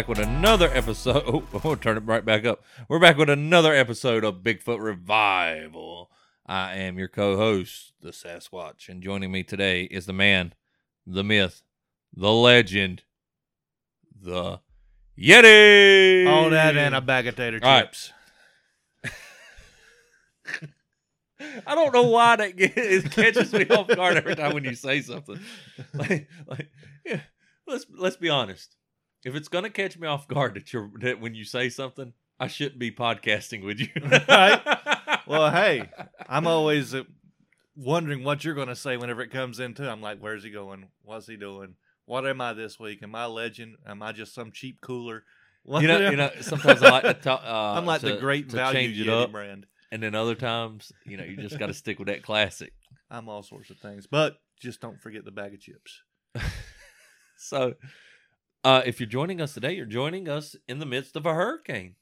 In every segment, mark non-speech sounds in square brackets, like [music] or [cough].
back with another episode. [laughs] Oh, I'm gonna turn it right back up. We're back with another episode of Bigfoot Revival. I am your co-host, the Sasquatch, and joining me today is the man, the myth, the legend, the Yeti. All that and a bag of tater chips. [laughs] I don't know why that get, it catches me off guard every time when you say something. [laughs] Like, like, yeah, let's let's be honest. If it's gonna catch me off guard that you're that when you say something, I shouldn't be podcasting with you. [laughs] Right. Well, [laughs] hey, I'm always uh, wondering what you're going to say whenever it comes into. I'm like, where's he going? What's he doing? What am I this week? Am I a legend? Am I just some cheap cooler? What [laughs] you know, you know. Sometimes I like to talk. Uh, I'm like to- the great value change it up, brand. and then other times, you know, you just got to stick with that classic. I'm all sorts of things, but just don't forget the bag of chips. So, uh, if you're joining us today, you're joining us in the midst of a hurricane.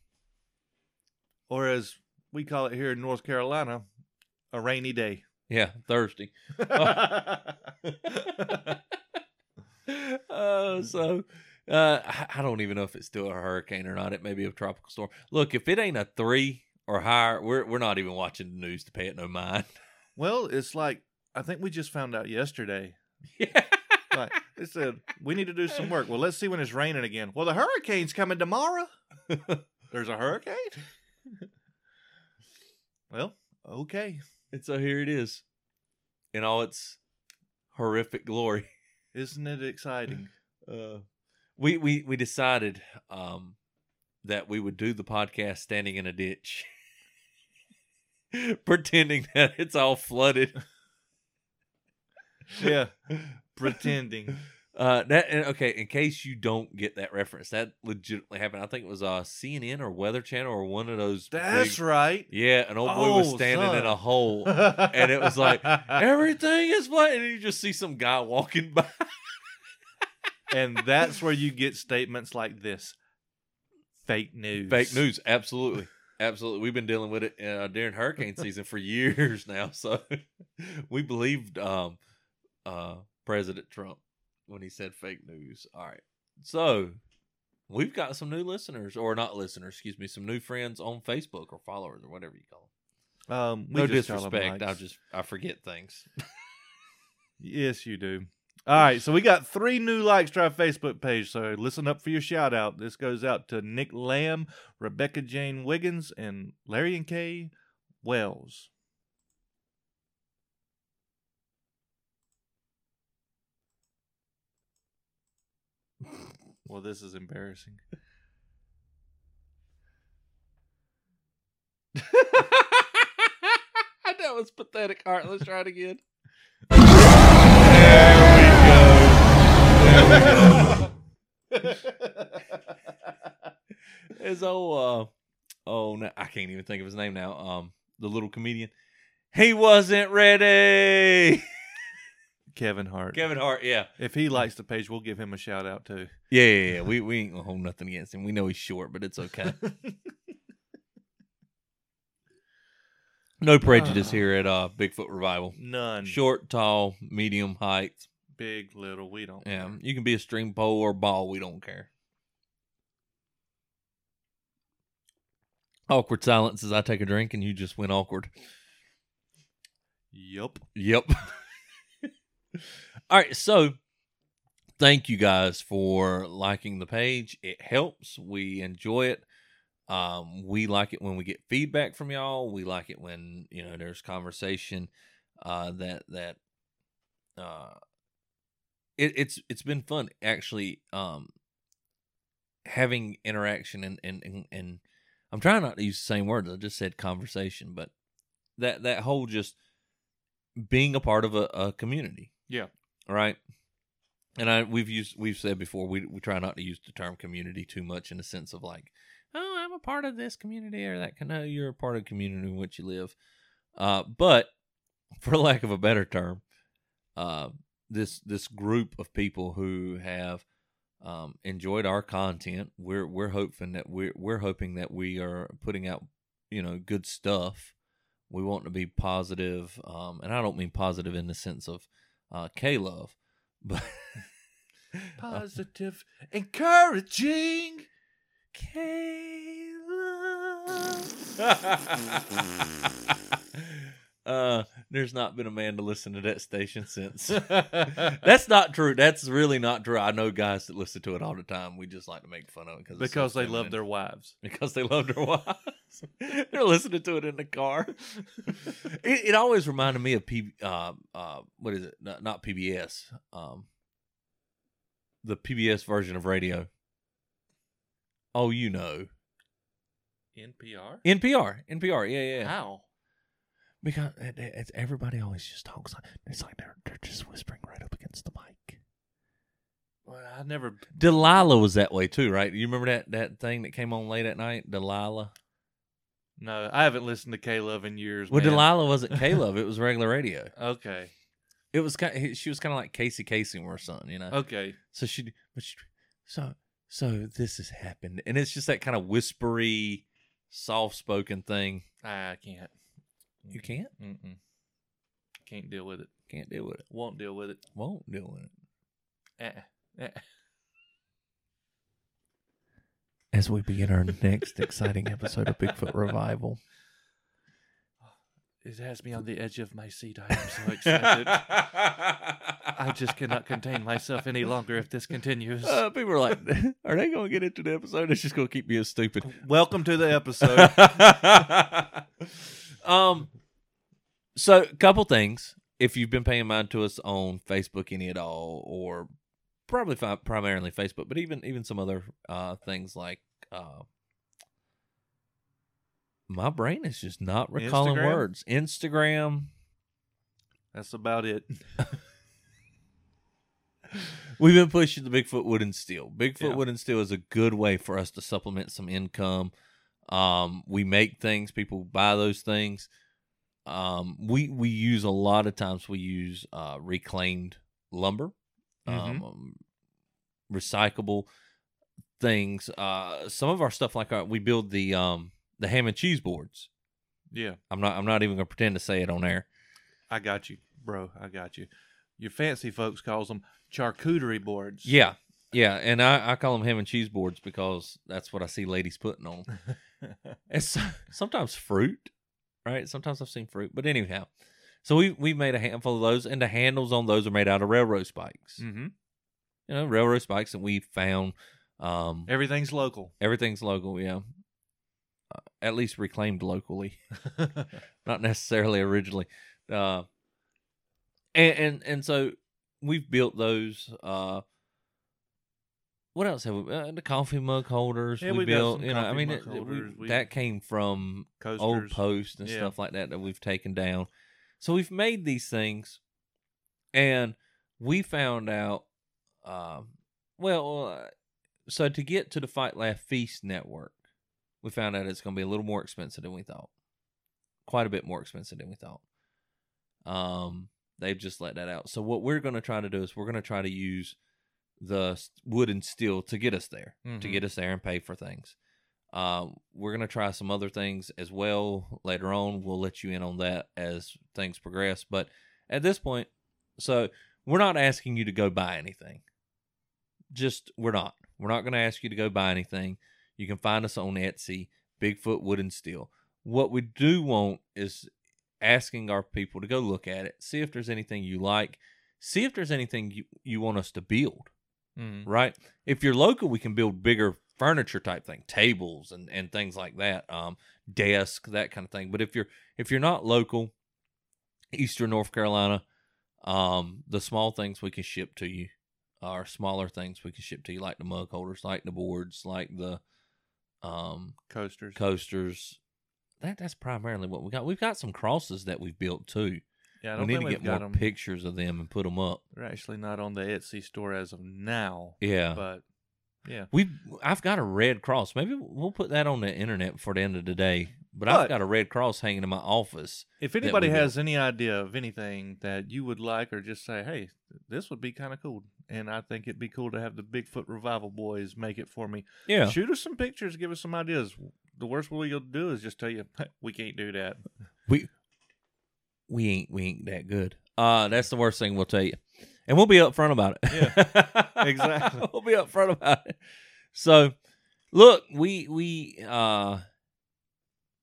Or as we call it here in North Carolina, a rainy day. Yeah, Thursday. uh, [laughs] [laughs] so uh, I- I don't even know if it's still a hurricane or not. It may be a tropical storm. Look, if it ain't a three or higher, we're we're not even watching the news to pay it no mind. well, it's like I think we just found out yesterday. [laughs] yeah. Like they said, we need to do some work. Well, let's see when it's raining again. Well, the hurricane's coming tomorrow. [laughs] There's a hurricane. well, okay. And so here it is, in all its horrific glory. Isn't it exciting? Uh, we we we decided um, that we would do the podcast standing in a ditch, [laughs] pretending that it's all flooded. yeah, [laughs] pretending. [laughs] Uh, that and- okay. In case you don't get that reference, that legitimately happened. I think it was uh CNN or Weather Channel or one of those. That's big- right. Yeah, an old boy was Oh, standing in a hole, [laughs] and it was like everything is flat, and you just see some guy walking by. [laughs] and that's where you get statements like this: fake news. Fake news, absolutely, absolutely. We've been dealing with it uh, during hurricane season for years now, so we believed um, uh, President Trump when he said fake news. All right, so we've got some new listeners, or not listeners, excuse me, some new friends on Facebook or followers or whatever you call them. Um, we No disrespect, I just I forget things. [laughs] Yes, you do. All right, so we got three new likes to our Facebook page. So listen up for your shout out. This goes out to Nick Lamb, Rebecca Jane Wiggins, and Larry and Kay Wells. Well, this is embarrassing. [laughs] [laughs] that was pathetic. All right, let's try it again. There we go. His old, uh, oh, no, I can't even think of his name now. Um, the little comedian. He wasn't ready. [laughs] Kevin Hart. Kevin Hart. Yeah. If he likes the page, we'll give him a shout out too. Yeah, yeah, yeah. We we ain't gonna hold nothing against him. We know he's short, but it's okay. [laughs] No prejudice here at uh Bigfoot Revival. None. Short, tall, medium height. Big, little, we don't. Yeah, you can be a string pole or ball. We don't care. Awkward silence as I take a drink and you just went awkward. Yup. Yep. [laughs] All right, so thank you guys for liking the page. It helps. We enjoy it. Um, we like it when we get feedback from y'all. We like it when you know there's conversation. Uh, that that uh, it, it's it's been fun actually. Um, having interaction and and and, and I'm trying not to use the same words. I just said conversation, but that that whole just being a part of a, a community. Yeah. Right. And I we've used we've said before we we try not to use the term community too much in the sense of like, oh, I'm a part of this community or that no, you're a part of the community in which you live. Uh, but for [laughs] lack of a better term, uh, this this group of people who have um, enjoyed our content, we're we're hoping that we're we're hoping that we are putting out you know good stuff. We want to be positive, um, and I don't mean positive in the sense of uh, K love, but [laughs] Positive, encouraging. [laughs] uh, there's not been a man to listen to that station since. [laughs] That's not true. That's really not true. I know guys that listen to it all the time. We just like to make fun of it because because they love their wives. because they love their wives. [laughs] They're listening to it in the car. [laughs] it, it always reminded me of P. Uh, uh, what is it? Not, not PBS. Um, the PBS version of radio. Oh, you know, NPR. NPR. NPR. Yeah, yeah. How? Because it, it- it's, everybody always just talks like it's like they're they're just whispering right up against the mic. Well, I never. Delilah was that way too, right? You remember that that thing that came on late at night, Delilah? No, I haven't listened to K Love in years. Well, man. Delilah wasn't [laughs] K Love; it was regular radio. Okay. It was kind. She was kind of like Casey Kasem or something, you know. Okay. So she, but she, so so this has happened, and it's just that kind of whispery, soft spoken thing. I can't. You can't, Mm-mm. Can't deal with it. can't deal with it. Won't deal with it. Won't deal with it. Uh-uh. Uh-uh. As we begin our next exciting episode of Bigfoot Revival. It has me on the edge of my seat. I am so excited. [laughs] I just cannot contain myself any longer if this continues. Uh, people are like, are they going to get into the episode? It's just going to keep me being stupid. Welcome to the episode. [laughs] um, so a couple things. If you've been paying mind to us on Facebook any at all, or probably fi- primarily Facebook, but even even some other uh things like uh, my brain is just not recalling Instagram? words. Instagram. That's about it. [laughs] We've been pushing the Bigfoot Wood and Steel. Bigfoot Yeah. Wood and Steel is a good way for us to supplement some income. Um, we make things, people buy those things. Um, we we use a lot of times we use uh, reclaimed lumber, um, recyclable things. Uh, some of our stuff like our, we build the um, the ham and cheese boards. Yeah, I'm not I'm not even gonna pretend to say it on air. I got you, bro. I got you. Your fancy folks calls them charcuterie boards. Yeah, yeah, and I, I call them ham and cheese boards because that's what I see ladies putting on. [laughs] 'em. It's sometimes fruit, right? Sometimes I've seen fruit, but anyhow. So we we made a handful of those, and the handles on those are made out of railroad spikes. mm-hmm. You know, railroad spikes and we found. Um, Everything's local. everything's local, yeah. Uh, at least reclaimed locally, [laughs] [laughs] not necessarily originally. Uh, and and and so we've built those. Uh, what else have we? Uh, the coffee mug holders Yeah, we we built. You know, I mean, it- we- holders. We- that came from Coasters. old posts and Yeah. stuff like that that we've taken down. So we've made these things, and we found out. Um, well, uh, so to get to the Fight Laugh Feast network, we found out it's going to be a little more expensive than we thought. Quite a bit more expensive than we thought. Um, they've just let that out. So what we're going to try to do is we're going to try to use the wood and steel to get us there, to Mhm. get us there and pay for things. Um, we're gonna try some other things as well later on. We'll let you in on that as things progress. But at this point, so we're not asking you to go buy anything. Just we're not. We're not gonna ask you to go buy anything. You can find us on Etsy, Bigfoot Wood and Steel. What we do want is asking our people to go look at it, see if there's anything you like, see if there's anything you, you want us to build Mhm. right? If you're local, we can build bigger furniture type thing, tables and, and things like that, um, desk, that kind of thing. But if you're if you're not local, Eastern North Carolina, um, the small things we can ship to you, are smaller things we can ship to you, like the mug holders, like the boards, like the um Coasters. coasters. That that's primarily what we got. We've got some crosses that we've built too. Yeah, I We don't need think to get got more 'em- pictures of them and put them up. They're actually not on the Etsy store as of now. Yeah. But yeah. We I've got a red cross. Maybe we'll put that on the internet for the end of the day. But, I've got a red cross hanging in my office. If anybody has any idea of anything that you would like, or just say, "Hey, this would be kind of cool," and I think it'd be cool to have the Bigfoot Revival Boys make it for me. Yeah. Shoot us some pictures. Give us some ideas. The worst we'll do is just tell you "Hey, we can't do that. We we ain't we ain't that good. Uh that's the worst thing we'll tell you. and we'll be upfront about it. Yeah, [laughs] exactly. we'll be upfront about it. So, look, we we uh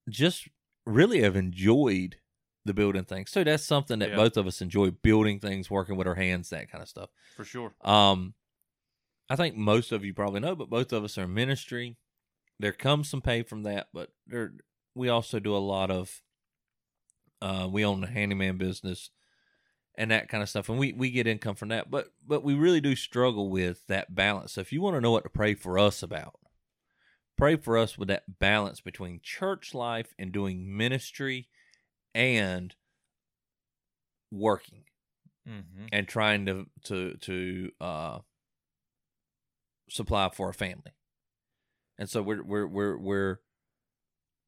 just really have enjoyed the building things. So that's something that Yeah. both of us enjoy building things, working with our hands, that kind of stuff. For sure. Um, I think most of you probably know, but both of us are in ministry. There comes some pay from that, but there we also do a lot of. Uh, we own a handyman business, and that kind of stuff, and we we get income from that. But but we really do struggle with that balance. So if you want to know what to pray for us about, pray for us with that balance between church life and doing ministry, and working Mm-hmm. and trying to to to uh supply for a family. And so we're we're we're we're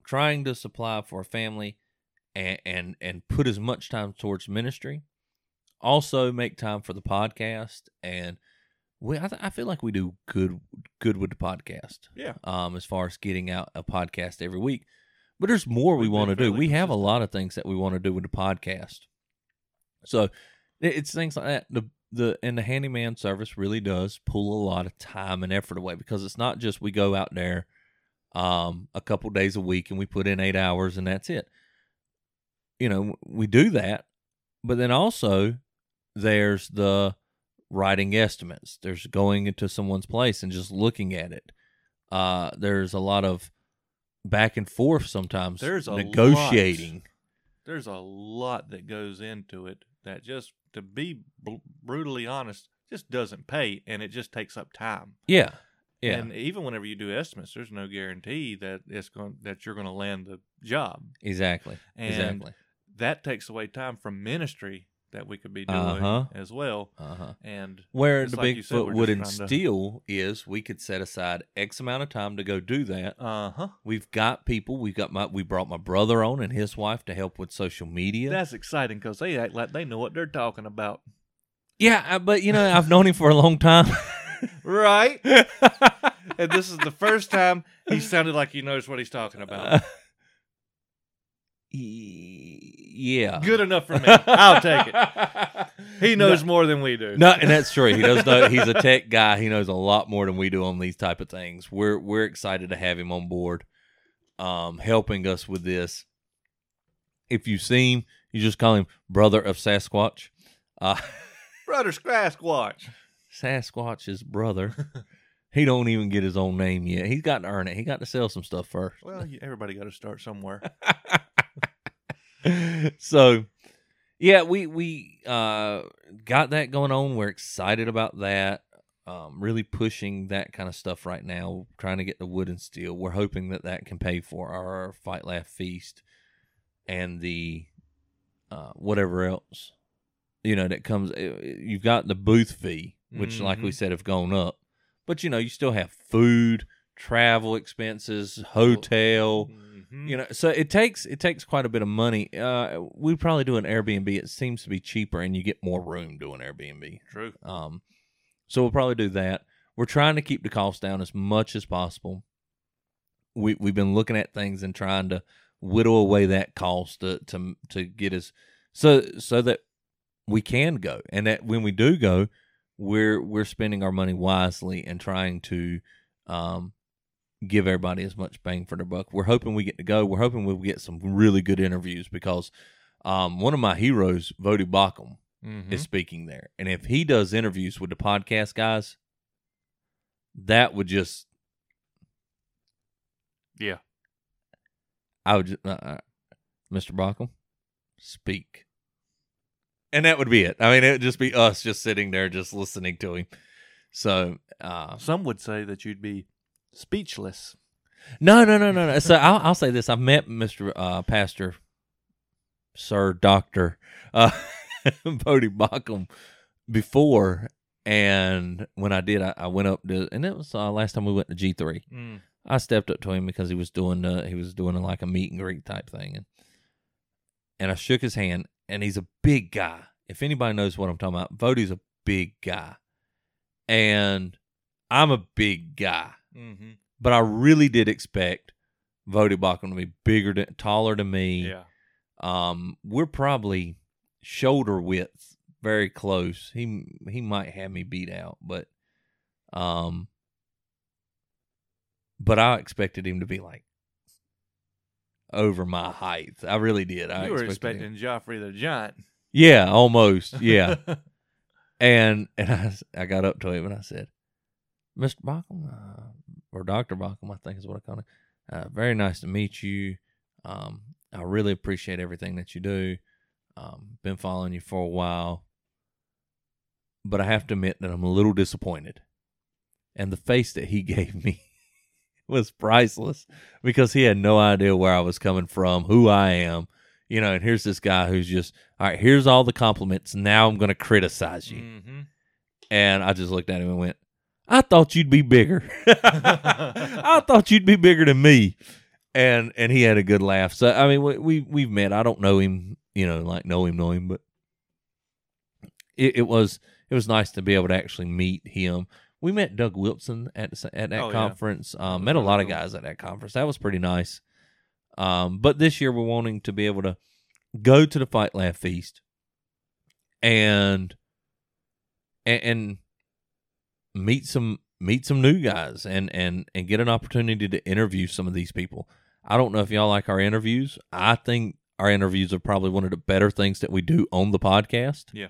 trying to supply for a family and and and put as much time towards ministry. Also make time for the podcast and we I, th- I feel like we do good good with the podcast. Yeah. Um as far as getting out a podcast every week. But there's more we want to do. We have a lot of things that we want to do with the podcast. So it- it's things like that. The the and the handyman service really does pull a lot of time and effort away because it's not just we go out there um a couple days a week and we put in eight hours and that's it. You know, we do that, but then also there's the writing estimates. There's going into someone's place and just looking at it. Uh there's a lot of back and forth sometimes. There's a lot. negotiating. There's a lot that goes into it that just, to be br- brutally honest, just doesn't pay, and it just takes up time. Yeah. Yeah. And even whenever you do estimates, there's no guarantee that it's going that you're going to land the job. exactly. And exactly. That takes away time from ministry that we could be doing Uh-huh. as well. Uh-huh. And Where the like Bigfoot we're wood and just trying to- steel is, we could set aside X amount of time to go do that. uh huh, We've got people. We've got my. We brought my brother on and his wife to help with social media. that's exciting because they act like they know what they're talking about, yeah, I- but you know, I've known him for a long time. [laughs] right? [laughs] and this is the first time he sounded like he knows what he's talking about. yeah. [laughs] Good enough for me. I'll take it. [laughs] He knows more than we do. No, and that's true. He does know. He's a tech guy. He knows a lot more than we do on these type of things. We're we're excited to have him on board, um, helping us with this. If you see him, you just call him brother of Sasquatch. Uh, [laughs] brother Sasquatch. Sasquatch's brother. [laughs] he don't even get his own name yet. He's got to earn it. He got to sell some stuff first. Well, everybody got to start somewhere. [laughs] so yeah we we uh got that going on. We're excited about that. Um really pushing that kind of stuff right now trying to get the wood and steel. We're hoping that that can pay for our fight laugh feast and the uh whatever else you know that comes uh, you've got the booth fee which like we Mhm. said have gone up. But you know you still have food travel expenses hotel Mhm. you know so it takes it takes quite a bit of money. Uh we probably do an airbnb. It seems to be cheaper and you get more room doing airbnb. True. um so we'll probably do that. We're trying to keep the cost down as much as possible. We we've been looking at things and trying to whittle away that cost to to, to get us so so that we can go. And that when we do go we're we're spending our money wisely and trying to um give everybody as much bang for their buck. We're hoping we get to go. We're hoping we'll get some really good interviews because um, one of my heroes, Voddie Baucham, Mhm. is speaking there. And if he does interviews with the podcast guys, that would just, yeah. I would just, uh, uh, Mr. Bockham, speak. And that would be it. I mean, it would just be us just sitting there, just listening to him. So, uh, Some would say that you'd be speechless. No, no, no, no, no. So I'll, I'll say this: I've met Mister uh, Pastor, Sir Doctor, uh, [laughs] Voddie Baucham before, and when I did, I, I went up to, and it was uh, last time we went to G three. Mm. I stepped up to him because he was doing uh, he was doing like a meet and greet type thing, and and I shook his hand, and he's a big guy. If anybody knows what I'm talking about, Voddie's a big guy, and I'm a big guy Mm-hmm. but I really did expect Voddie Baucham to be bigger, than, taller than me. Yeah. Um, we're probably shoulder width very close. He he might have me beat out, but um, but I expected him to be like over my height. I really did. I were expected him- expecting Joffrey the Giant. Yeah, almost. Yeah. [laughs] and and I, I got up to him and I said, Mr. Baucham, uh, or Dr. Baucham, I think is what I call him. Uh, very nice to meet you. Um, I really appreciate everything that you do. Um, been following you for a while. But I have to admit that I'm a little disappointed. And the face that he [laughs] gave me was priceless because he had no idea where I was coming from, who I am. You know, and here's this guy who's just, all right, here's all the compliments. Now I'm going to criticize you. hmm And I just looked at him and went, I thought you'd be bigger. [laughs] I thought you'd be bigger than me. And and he had a good laugh. So I mean, we, we we've met. I don't know him, you know, like know him, know him, but it, it was it was nice to be able to actually meet him. We met Doug Wilson at at that Oh, yeah. conference. Um, met a lot of guys at that conference. That was pretty nice. Um, but this year we're wanting to be able to go to the Fight Laugh Feast and and, and meet some meet some new guys and and and get an opportunity to interview some of these people. I don't know if y'all like our interviews. I think our interviews are probably one of the better things that we do on the podcast. Yeah.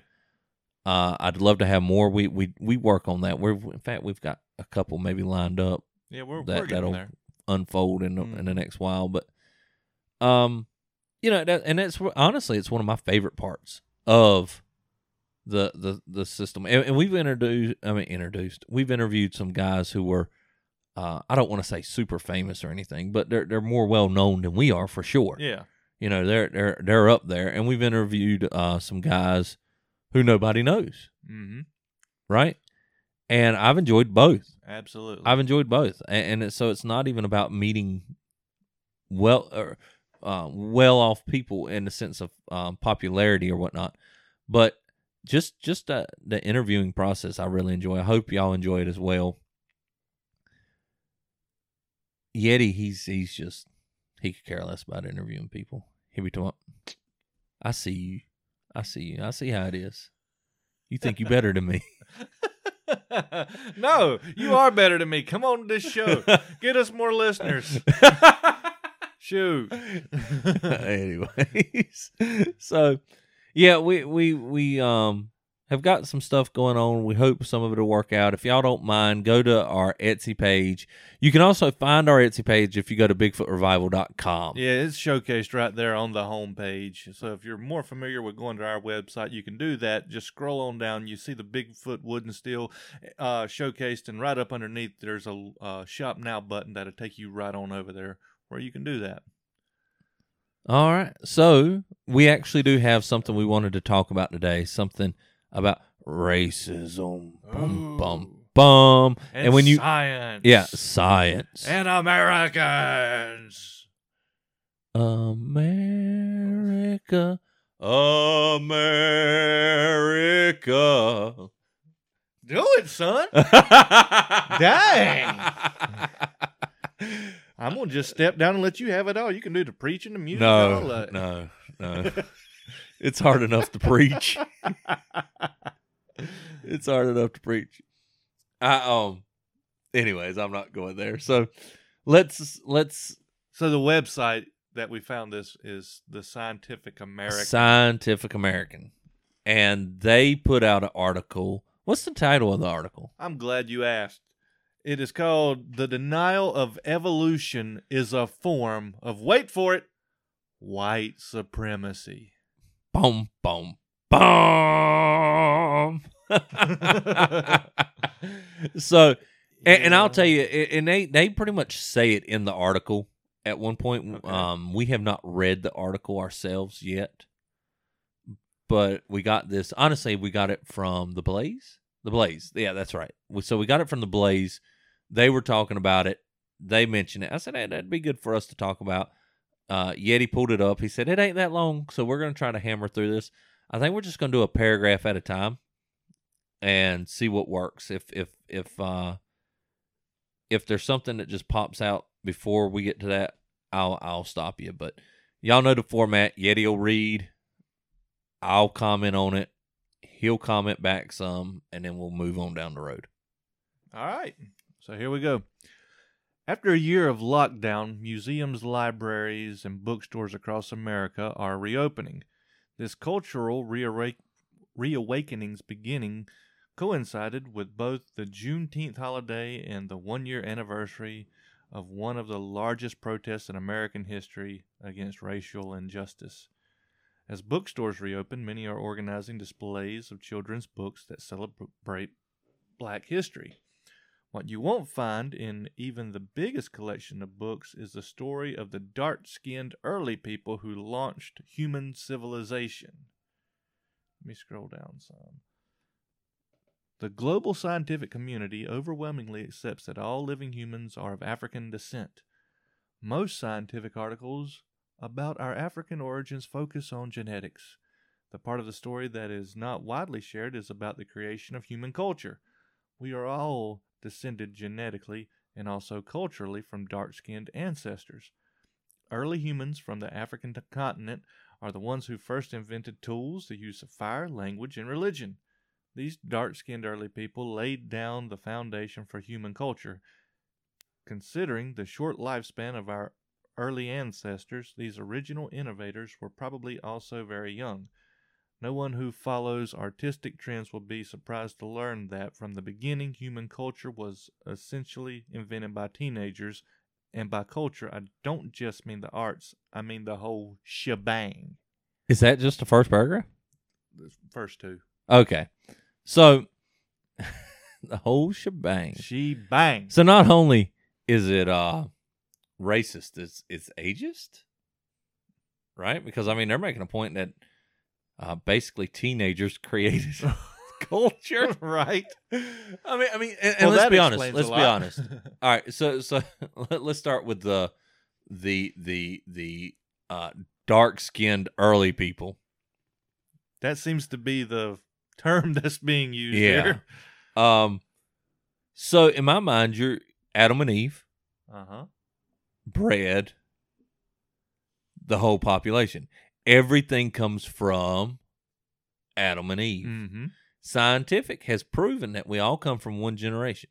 Uh, I'd love to have more. We we we work on that. We're in fact we've got a couple maybe lined up Yeah, we're, That- we're that'll- there. unfold in the, in the next while. But, um, you know, that, and that's honestly, it's one of my favorite parts of the the the system. And, and we've introduced, I mean, introduced, we've interviewed some guys who were, uh, I don't want to say super famous or anything, but they're they're more well known than we are for sure. Yeah. You know, they're they're they're up there, and we've interviewed uh some guys who nobody knows, hmm right? And I've enjoyed both. Absolutely. I've enjoyed both, and, and so it's not even about meeting well or uh, well off people in the sense of um, popularity or whatnot, but just just uh, the interviewing process. I really enjoy. I hope y'all enjoy it as well. Yeti, he's he's just he could care less about interviewing people. He be talking. I see you. I see you. I see how it is. You think you better than me. [laughs] no, you are better than me. Come on to this show. Get us more listeners. [laughs] Shoot. anyways [laughs] so yeah we we we um have got some stuff going on we hope some of it will work out if y'all don't mind go to our etsy page you can also find our etsy page if you go to bigfootrevival.com Yeah, it's showcased right there on the home page. So if you're more familiar with going to our website, you can do that. Just scroll on down. You see the Bigfoot Wood and Steel uh, showcased, and right up underneath, there's a uh, Shop Now button that'll take you right on over there where you can do that. All right so we actually do have something we wanted to talk about today something about racism bum bum bum and, when you science, yeah science and Americans. America, America. Do it, son. [laughs] Dang. [laughs] I'm gonna just step down and let you have it all. You can do the preaching, the music, all No, that. no, no. [laughs] It's hard enough to preach. [laughs] It's hard enough to preach. I um. Anyways, I'm not going there. So let's let's So the website that we found this is the Scientific American. Scientific American, and they put out an article. What's the title of the article? I'm glad you asked. It is called "The Denial of Evolution is a Form of Wait for it, White Supremacy." Boom, boom, boom. [laughs] so, and, and I'll tell you, and they they pretty much say it in the article. At one point, Okay. um, we have not read the article ourselves yet, but we got this. Honestly, we got it from the Blaze. The Blaze, yeah, that's right. So we got it from the Blaze. They were talking about it. They mentioned it. I said, hey, that'd be good for us to talk about. Uh, Yeti pulled it up. He said, it ain't that long, so we're going to try to hammer through this. I think we're just going to do a paragraph at a time and see what works. If if if uh if there's something that just pops out before we get to that, I'll I'll stop you. But y'all know the format. Yeti will read. I'll comment on it. He'll comment back some, and then we'll move on down the road. All right. So here we go. After a year of lockdown, museums, libraries, and bookstores across America are reopening. This cultural reawake- reawakening's beginning coincided with both the Juneteenth holiday and the one year anniversary of one of the largest protests in American history against racial injustice. As bookstores reopen, many are organizing displays of children's books that celebrate black history. What you won't find in even the biggest collection of books is the story of the dark skinned early people who launched human civilization. Let me scroll down some. The global scientific community overwhelmingly accepts that all living humans are of African descent. Most scientific articles about our African origins focus on genetics. The part of the story that is not widely shared is about the creation of human culture. We are all descended genetically and also culturally from dark skinned ancestors. Early humans from the African continent are the ones who first invented tools, the use of fire, language, and religion. These dark skinned early people laid down the foundation for human culture. Considering the short lifespan of our early ancestors, these original innovators were probably also very young. No one who follows artistic trends will be surprised to learn that from the beginning, human culture was essentially invented by teenagers. And by culture, I don't just mean the arts, I mean the whole shebang. Is that just the first paragraph? The first two. Okay. So [laughs] the whole shebang. She bang. So not only is it uh racist, it's it's ageist. Right? Because I mean they're making a point that uh basically teenagers [laughs] created [laughs] [laughs] culture. right. I mean I mean and, and Well, let's be honest. Let's be honest. All right, so so let, let's start with the the the the uh dark skinned early people. that seems to be the term that's being used Yeah. here. Um so in my mind you're Adam and Eve Uh huh. Bred the whole population. Everything comes from Adam and Eve. Mm-hmm. Scientific has proven that we all come from one generation,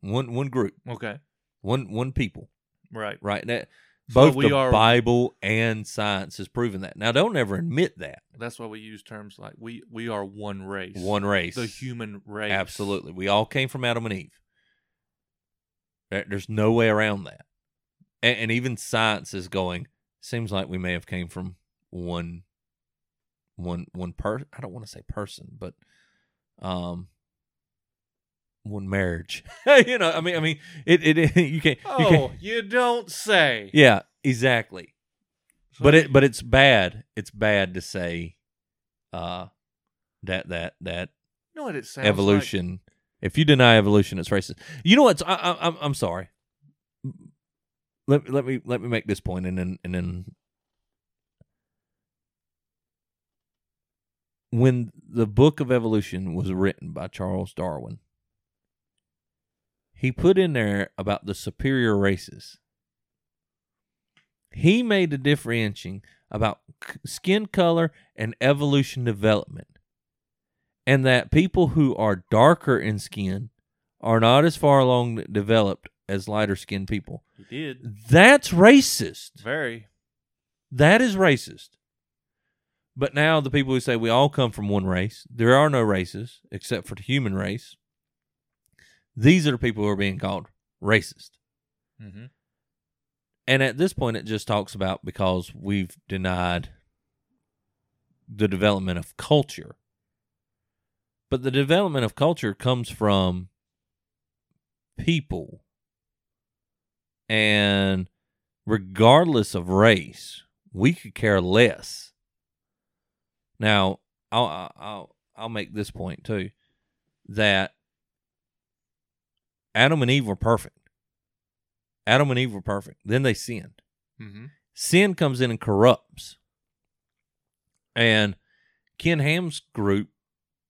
one one group, Okay. one one people. Right. Right. That So both we the are- Bible and science has proven that. Now, don't ever admit that That's why we use terms like we we are one race. one race. The human race. Absolutely, we all came from Adam and Eve. There- There's no way around that. And, and even science is going. Seems like we may have came from one, one, one per. I don't want to say person, but um, one marriage. [laughs] you know, I mean, I mean, it, it, you can't, you Oh, can't. you don't say. Yeah, exactly. So but it, but it's bad. It's bad to say, uh, that that that you know what it sounds evolution. If you deny evolution, it's racist. You know what? I, I, I'm I'm sorry. Let let me let me make this point, and then and then when the book of evolution was written by Charles Darwin, he put in there about the superior races. He made a differentiating about skin color and evolution development and that people who are darker in skin are not as far along developed as lighter skinned people. He did That's racist. very. That is racist. But now the people who say we all come from one race, there are no races except for the human race. These are the people who are being called racist. Mm-hmm. And at this point, it just talks about because we've denied the development of culture. But the development of culture comes from people. And regardless of race, we could care less. Now, I'll I'll I'll make this point too that Adam and Eve were perfect. Adam and Eve were perfect. Then they sinned. Mm-hmm. Sin comes in and corrupts. And Ken Ham's group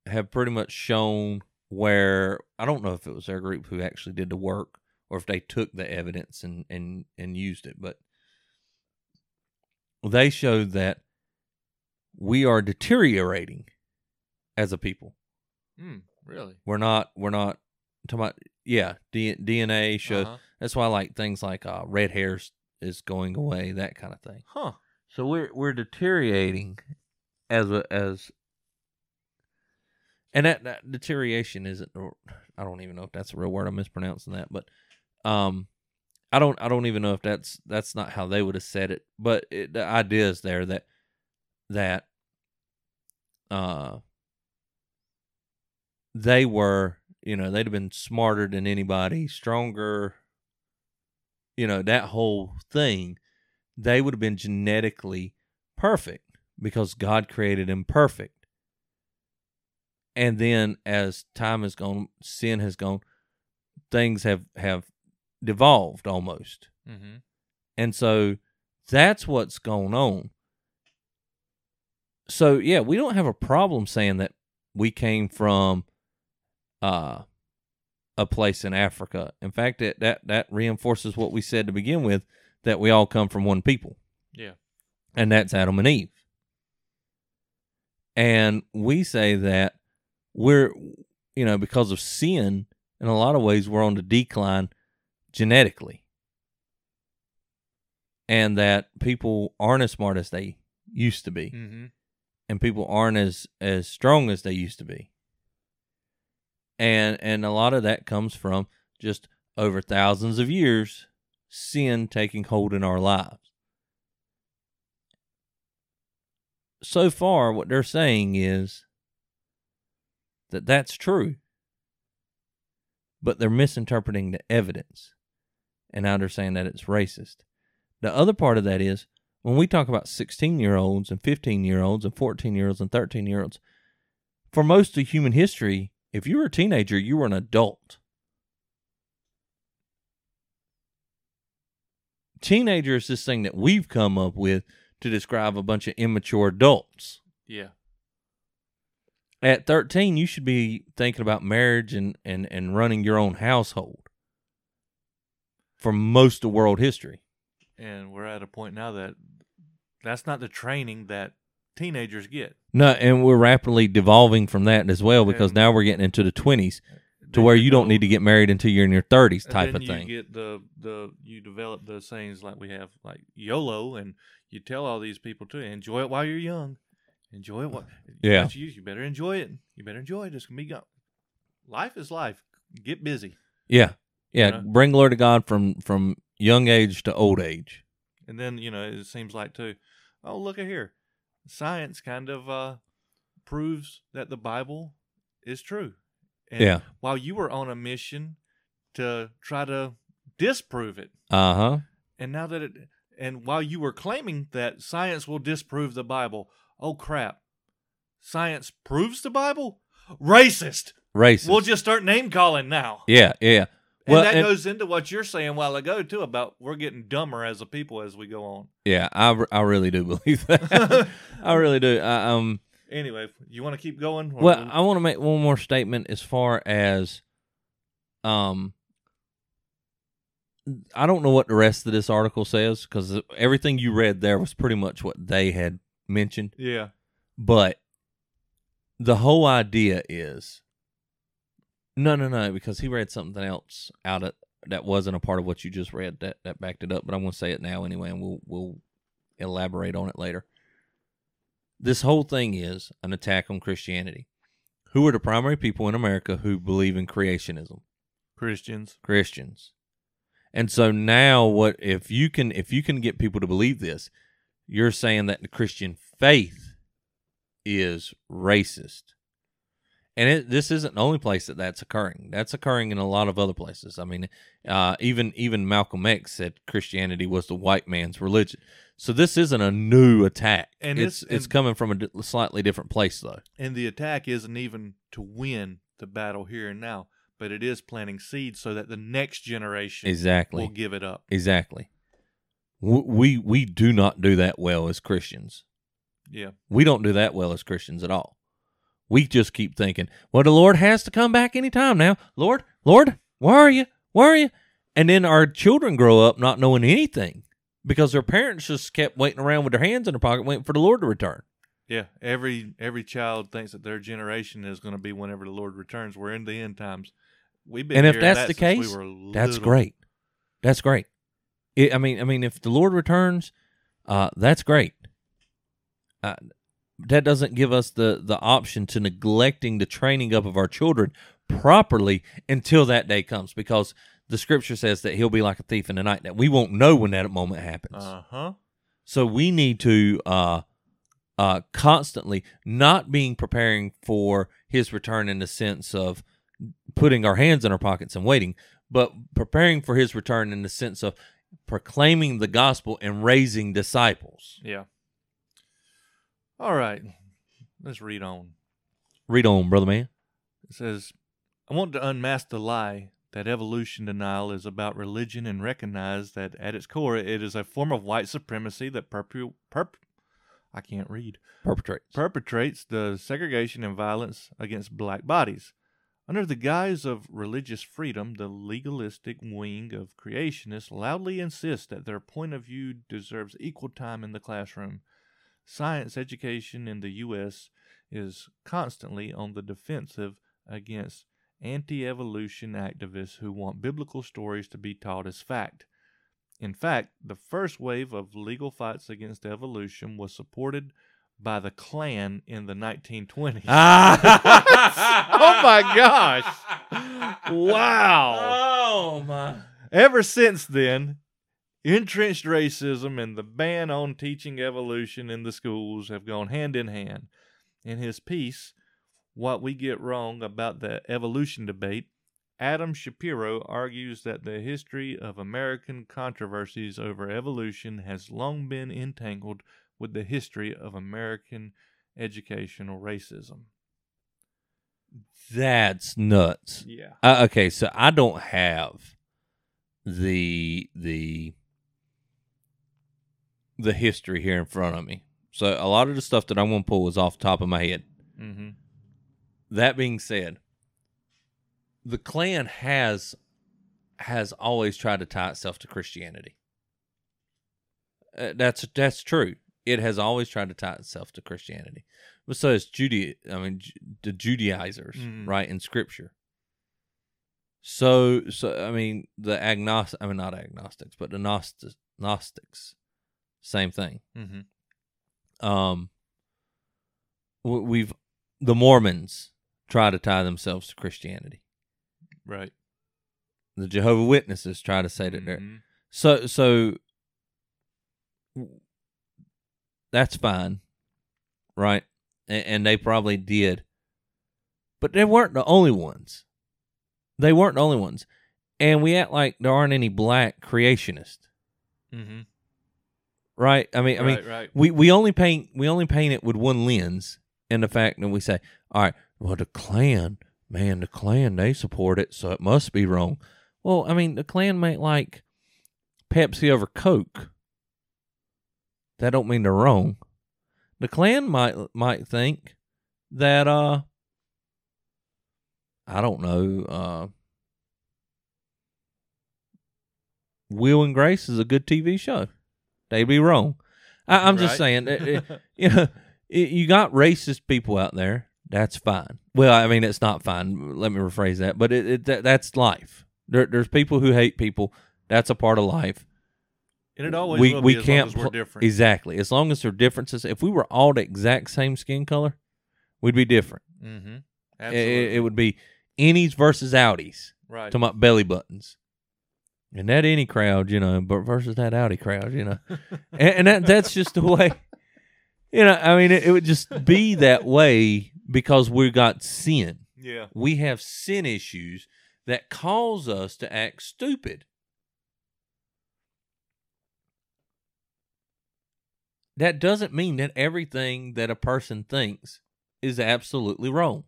have pretty much shown where I don't know if it was their group who actually did the work or if they took the evidence and and and used it, but they showed that we are deteriorating as a people. Mm, really? We're not. We're not. Talking about yeah, D, DNA shows. Uh-huh. That's why like things like uh, red hairs is going away, that kind of thing. Huh. So we're we're deteriorating as a as and that, that deterioration isn't I don't even know if that's a real word. I'm mispronouncing that, but um I don't I don't even know if that's that's not how they would have said it, but it, the idea is there that that uh they were, you know, they'd have been smarter than anybody, stronger, you know, that whole thing they would have been genetically perfect because God created them perfect. And then as time has gone, sin has gone, things have have devolved almost. Mm-hmm. And so that's what's going on. So yeah, we don't have a problem saying that we came from uh a place in Africa. In fact, it, that that reinforces what we said to begin with that we all come from one people. Yeah. And that's Adam and Eve. And we say that we're you know, because of sin, in a lot of ways we're on the decline genetically. And that people aren't as smart as they used to be. Mm-hmm. And people aren't as as strong as they used to be. And and a lot of that comes from just over thousands of years sin taking hold in our lives. So far, what they're saying is that that's true, but they're misinterpreting the evidence, and now they're saying that it's racist. The other part of that is when we talk about 16 year olds and 15 year olds and 14 year olds and 13 year olds, for most of human history, if you were a teenager, you were an adult. Teenager is this thing that we've come up with to describe a bunch of immature adults. Yeah. At 13, you should be thinking about marriage and, and, and running your own household for most of world history. And we're at a point now that that's not the training that teenagers get. No, and we're rapidly devolving from that as well because And- now we're getting into the 20s to where you don't need to get married until you're in your 30s type of you thing. get the the you develop the sayings like we have like YOLO, and you tell all these people to enjoy it while you're young. Enjoy it. While, Yeah. You, you better enjoy it. You better enjoy it. It's gonna be gone. Life is life. Get busy. Yeah. Yeah, You know? bring glory to God from from young age to old age. And then you know it seems like too. Oh, look at here. Science kind of uh, proves that the Bible is true. And Yeah. While you were on a mission to try to disprove it, Uh-huh. and now that it, and while you were claiming that science will disprove the Bible, oh crap, science proves the Bible. Racist. Racist. We'll just start name calling now. yeah, yeah. And Well, that and- goes into what you're saying a while ago too about we're getting dumber as a people as we go on. Yeah, I, I really do [laughs] believe that. [laughs] I really do. I, um Anyway, you want to keep going? Well, I want to make one more statement as far as um I don't know what the rest of this article says cuz everything you read there was pretty much what they had mentioned, yeah, but the whole idea is no, no, no, because he read something else out of that wasn't a part of what you just read that that backed it up. But I'm going to say it now anyway, and we'll we'll elaborate on it later. This whole thing is an attack on Christianity. Who are the primary people in America who believe in creationism? Christians. Christians. And so now what if you can if you can get people to believe this, you're saying that the Christian faith is racist. And it, this isn't the only place that that's occurring. That's occurring in a lot of other places. I mean, uh, even even Malcolm X said Christianity was the white man's religion. So this isn't a new attack. And it's it's- and- coming from a slightly different place though. And the attack isn't even to win the battle here and now, but it is planting seeds so that the next generation Exactly. will give it up. Exactly. We we do not do that well as Christians. Yeah. We don't do that well as Christians at all. We just keep thinking, well, the Lord has to come back anytime now. Lord, Lord, where are you? Where are you? And then our children grow up not knowing anything because their parents just kept waiting around with their hands in their pocket waiting for the Lord to return. Yeah, every every child thinks that their generation is going to be whenever the Lord returns. We're in the end times. We've been And if that's that the we case, were That's great. That's great. It, I mean, I mean, if the Lord returns, uh, that's great. Uh, that doesn't give us the the option to neglecting the training up of our children properly until that day comes, because the Scripture says that He'll be like a thief in the night. That we won't know when that moment happens. Uh huh. So we need to uh, uh, constantly not being preparing for his return in the sense of putting our hands in our pockets and waiting, but preparing for his return in the sense of proclaiming the gospel and raising disciples. Yeah. All right. Let's read on. Read on, brother man. It says, I want to unmask the lie that evolution denial is about religion and recognize that at its core it is a form of white supremacy that perpu- perp- I can't read. Perpetrate. perpetrates the segregation and violence against black bodies. Under the guise of religious freedom, the legalistic wing of creationists loudly insist that their point of view deserves equal time in the classroom. Science education in the U.S. is constantly on the defensive against anti evolution activists who want biblical stories to be taught as fact. In fact, the first wave of legal fights against evolution was supported by the Klan in the 1920s. [laughs] oh my gosh. Wow. Oh my. Ever since then, entrenched racism and the ban on teaching evolution in the schools have gone hand in hand. In his piece, What We Get Wrong About the Evolution Debate, Adam Shapiro argues that the history of American controversies over evolution has long been entangled with the history of American educational racism. That's nuts. Yeah. Uh, okay, so I don't have the the the history here in front of me. So a lot of the stuff that I'm going to pull is off the top of my head. Mm-hmm. That being said, the Klan has has always tried to tie itself to Christianity. Uh, that's that's true. It has always tried to tie itself to Christianity. But so is Judea. I mean, the Judaizers, Mhm. right in Scripture. So, so I mean, the agnostic. I mean, not agnostics, but the Gnostic, Gnostics. Same thing. Mm-hmm. Um, we've the Mormons try to tie themselves to Christianity. Right. The Jehovah Witnesses try to say that they're Mhm. so so. That's fine, right? And, and they probably did, but they weren't the only ones. They weren't the only ones, and we act like there aren't any black creationists, Mhm. Right? I mean, I mean, right, right. we we only paint we only paint it with one lens and the fact that we say all right well the klan man the klan they support it so it must be wrong well i mean the klan might like pepsi over coke that don't mean they're wrong the klan might might think that uh i don't know uh will and grace is a good tv show they'd be wrong I, i'm just saying it- it- [laughs] you know, it- you got racist people out there. That's fine. Well, I mean, it's not fine. Let me rephrase that. But it, it that, that's life. There, there's people who hate people. That's a part of life. and it always we we can't long as we're pl- different. exactly as long as there are differences. If we were all the exact same skin color, we'd be different. mm-hmm. Absolutely. It, it would be innies versus outies. right. Talking about belly buttons. And that any crowd, you know, but versus that outie crowd, you know, [laughs] and, and that that's just the way. You know, I mean, it, it would just be that way because we got sin. yeah. We have sin issues that cause us to act stupid. That doesn't mean that everything that a person thinks is absolutely wrong.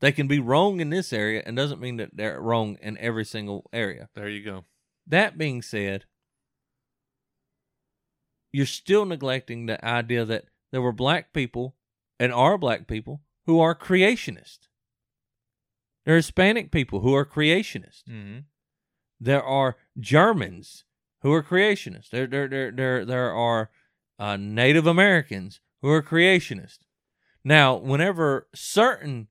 They can be wrong in this area and doesn't mean that they're wrong in every single area. There you go. That being said, you're still neglecting the idea that there were black people and are black people who are creationists. There are Hispanic people who are creationists. Mm-hmm. There are Germans who are creationists. There, there, there, there, there are uh, Native Americans who are creationists. Now, whenever certain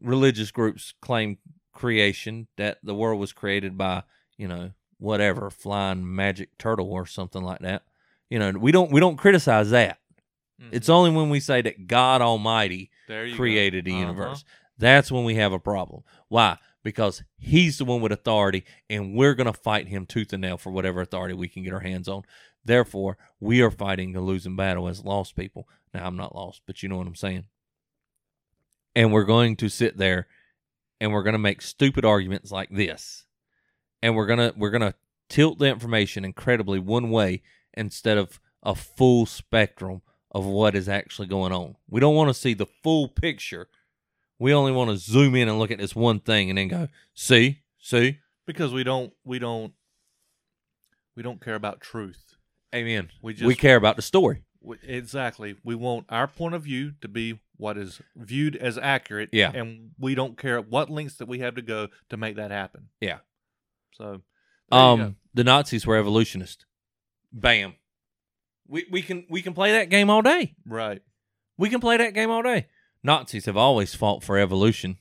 religious groups claim creation, that the world was created by, you know, whatever flying magic turtle or something like that, you know, we don't we don't criticize that. It's Mhm. only when we say that God Almighty you go. created the Uh-huh. universe. That's when we have a problem. Why? Because he's the one with authority, and we're going to fight him tooth and nail for whatever authority we can get our hands on. Therefore, we are fighting a losing battle as lost people. Now, I'm not lost, but you know what I'm saying. And we're going to sit there and we're going to make stupid arguments like this. And we're going to we're going to tilt the information incredibly one way instead of a full spectrum of what is actually going on. We don't want to see the full picture. We only want to zoom in and look at this one thing and then go, see, see, because we don't we don't we don't care about truth. amen. We just We, care about the story. we, exactly. We want our point of view to be what is viewed as accurate. Yeah. and we don't care what lengths that we have to go to make that happen. Yeah. So, there you go. Um, the Nazis were evolutionists. Bam. We we can we can play that game all day. right. We can play that game all day. Nazis have always fought for evolution.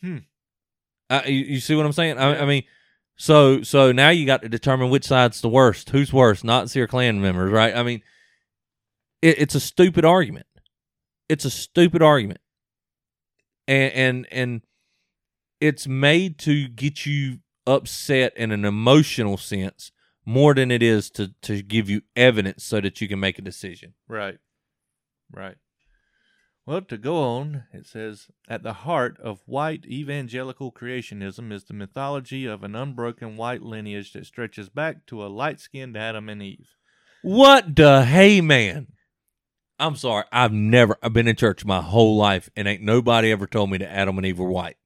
Hmm. Uh, you, you see what I'm saying? I, I mean, so so now you got to determine which side's the worst. Who's worse, Nazi or Klan members? Right? I mean, it, it's a stupid argument. It's a stupid argument, and and and it's made to get you upset in an emotional sense more than it is to to give you evidence so that you can make a decision. Right. Right. Well, to go on, it says At the heart of white evangelical creationism is the mythology of an unbroken white lineage that stretches back to a light skinned Adam and Eve. What the hey man? I'm sorry. I've never I've been in church my whole life and ain't nobody ever told me that Adam and Eve were white.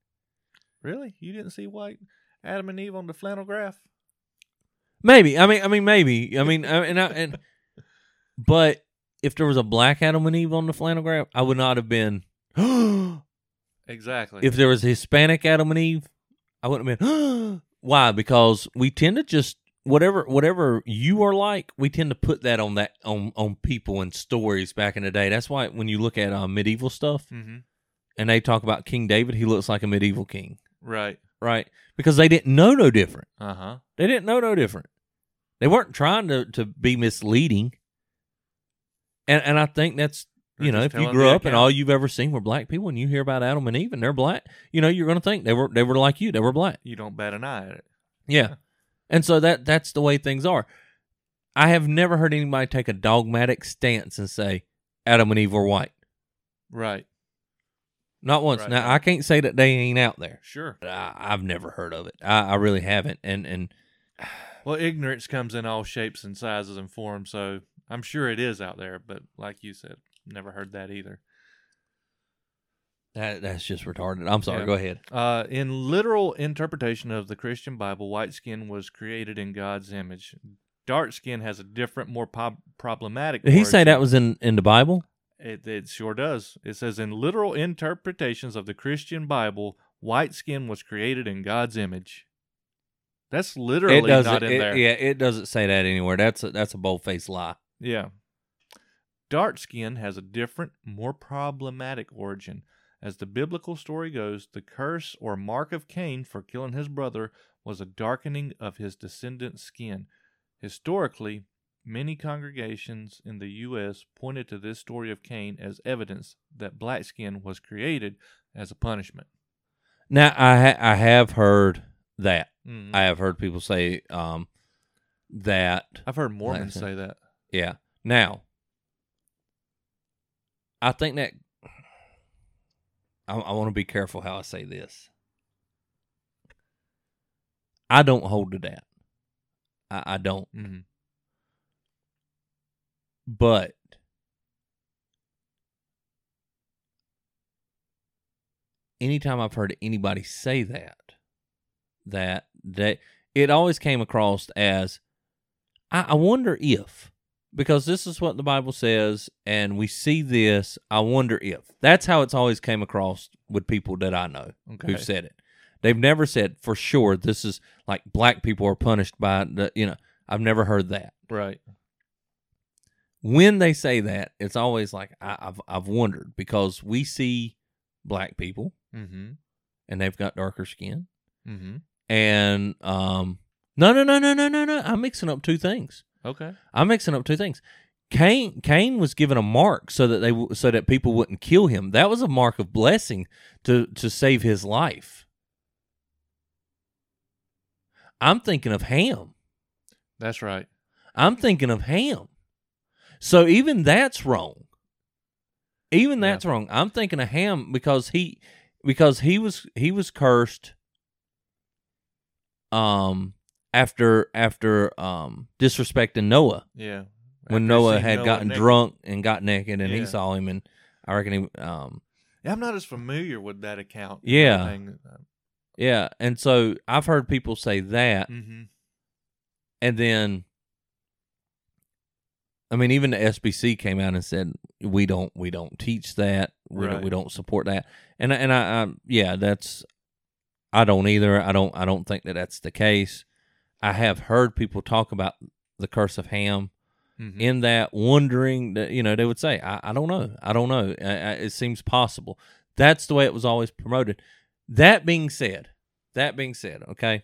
Really? You didn't see white Adam and Eve on the flannel graph? Maybe. I mean I mean maybe. I mean [laughs] I- and I, and but if there was a black Adam and Eve on the flannel graph, I would not have been [gasps] Exactly. if there was a Hispanic Adam and Eve, I wouldn't have been [gasps] why? Because we tend to just whatever whatever you are like, we tend to put that on that on on people and stories back in the day. That's why when you look at uh, medieval stuff mm-hmm. and they talk about King David, he looks like a medieval king, Right. right? Because they didn't know no different. Uh huh. They didn't know no different. They weren't trying to to be misleading. And and I think that's you know, if you grew up and all you've ever seen were black people, and you hear about Adam and Eve and they're black, you know, you're going to think they were they were like you, they were black. you don't bat an eye at it. Yeah, [laughs] and so that that's the way things are. I have never heard anybody take a dogmatic stance and say Adam and Eve were white. Right. Not once. Right. Now I can't say that they ain't out there. Sure. I, I've never heard of it. I, I really haven't. And and [sighs] Well, ignorance comes in all shapes and sizes and forms, so I'm sure it is out there, but like you said, never heard that either. That that's just retarded. I'm sorry. Yeah. Go ahead. Uh, in literal interpretation of the Christian Bible, white skin was created in God's image. Dark skin has a different, more po- problematic. Did he say that was in in the Bible? It, it sure does. It says in literal interpretations of the Christian Bible, white skin was created in God's image. That's literally it not in it- there. Yeah, it doesn't say that anywhere. That's a, that's a bold faced lie. Yeah. Dark skin has a different, more problematic origin. As the biblical story goes, the curse or mark of Cain for killing his brother was a darkening of his descendant's skin. Historically, many congregations in the U.S. pointed to this story of Cain as evidence that black skin was created as a punishment. Now I ha- I have heard that. Mhm. I have heard people say um that I've heard Mormons [laughs] say that. yeah. Now I think that I, I want to be careful how I say this. I don't hold to that. I, I don't. hmm But anytime I've heard anybody say that, that that it always came across as I, I wonder if because this is what the Bible says and we see this, I wonder if. That's how it's always came across with people that I know Okay. who've said it. They've never said for sure this is like black people are punished by the you know I've never heard that. Right. When they say that, it's always like I, I've I've wondered because we see black people Mm-hmm. and they've got darker skin, Mm-hmm. and um, no, no, no, no, no, no, no. I'm mixing up two things. Okay. I'm mixing up two things. Cain Cain was given a mark so that they w- so that people wouldn't kill him. That was a mark of blessing to to save his life. I'm thinking of Ham. That's right. I'm thinking of Ham. So even that's wrong. Even Yeah. that's wrong. I'm thinking of Ham because he because he was he was cursed um after after um disrespecting Noah Yeah. when Noah had Noah gotten naked. drunk and got naked and he saw him and I reckon he um Yeah, I'm not as familiar with that account. Yeah. yeah and so I've heard people say that Mm-hmm. and then I mean even the SBC came out and said we don't we don't teach that we don't, Right. we don't support that and I- and I, I yeah that's I don't either I don't I don't think that that's the case I have heard people talk about the curse of Ham Mm-hmm. in that wondering that you know they would say I, I don't know. I don't know. I, I, it seems possible. That's the way it was always promoted. That being said that being said okay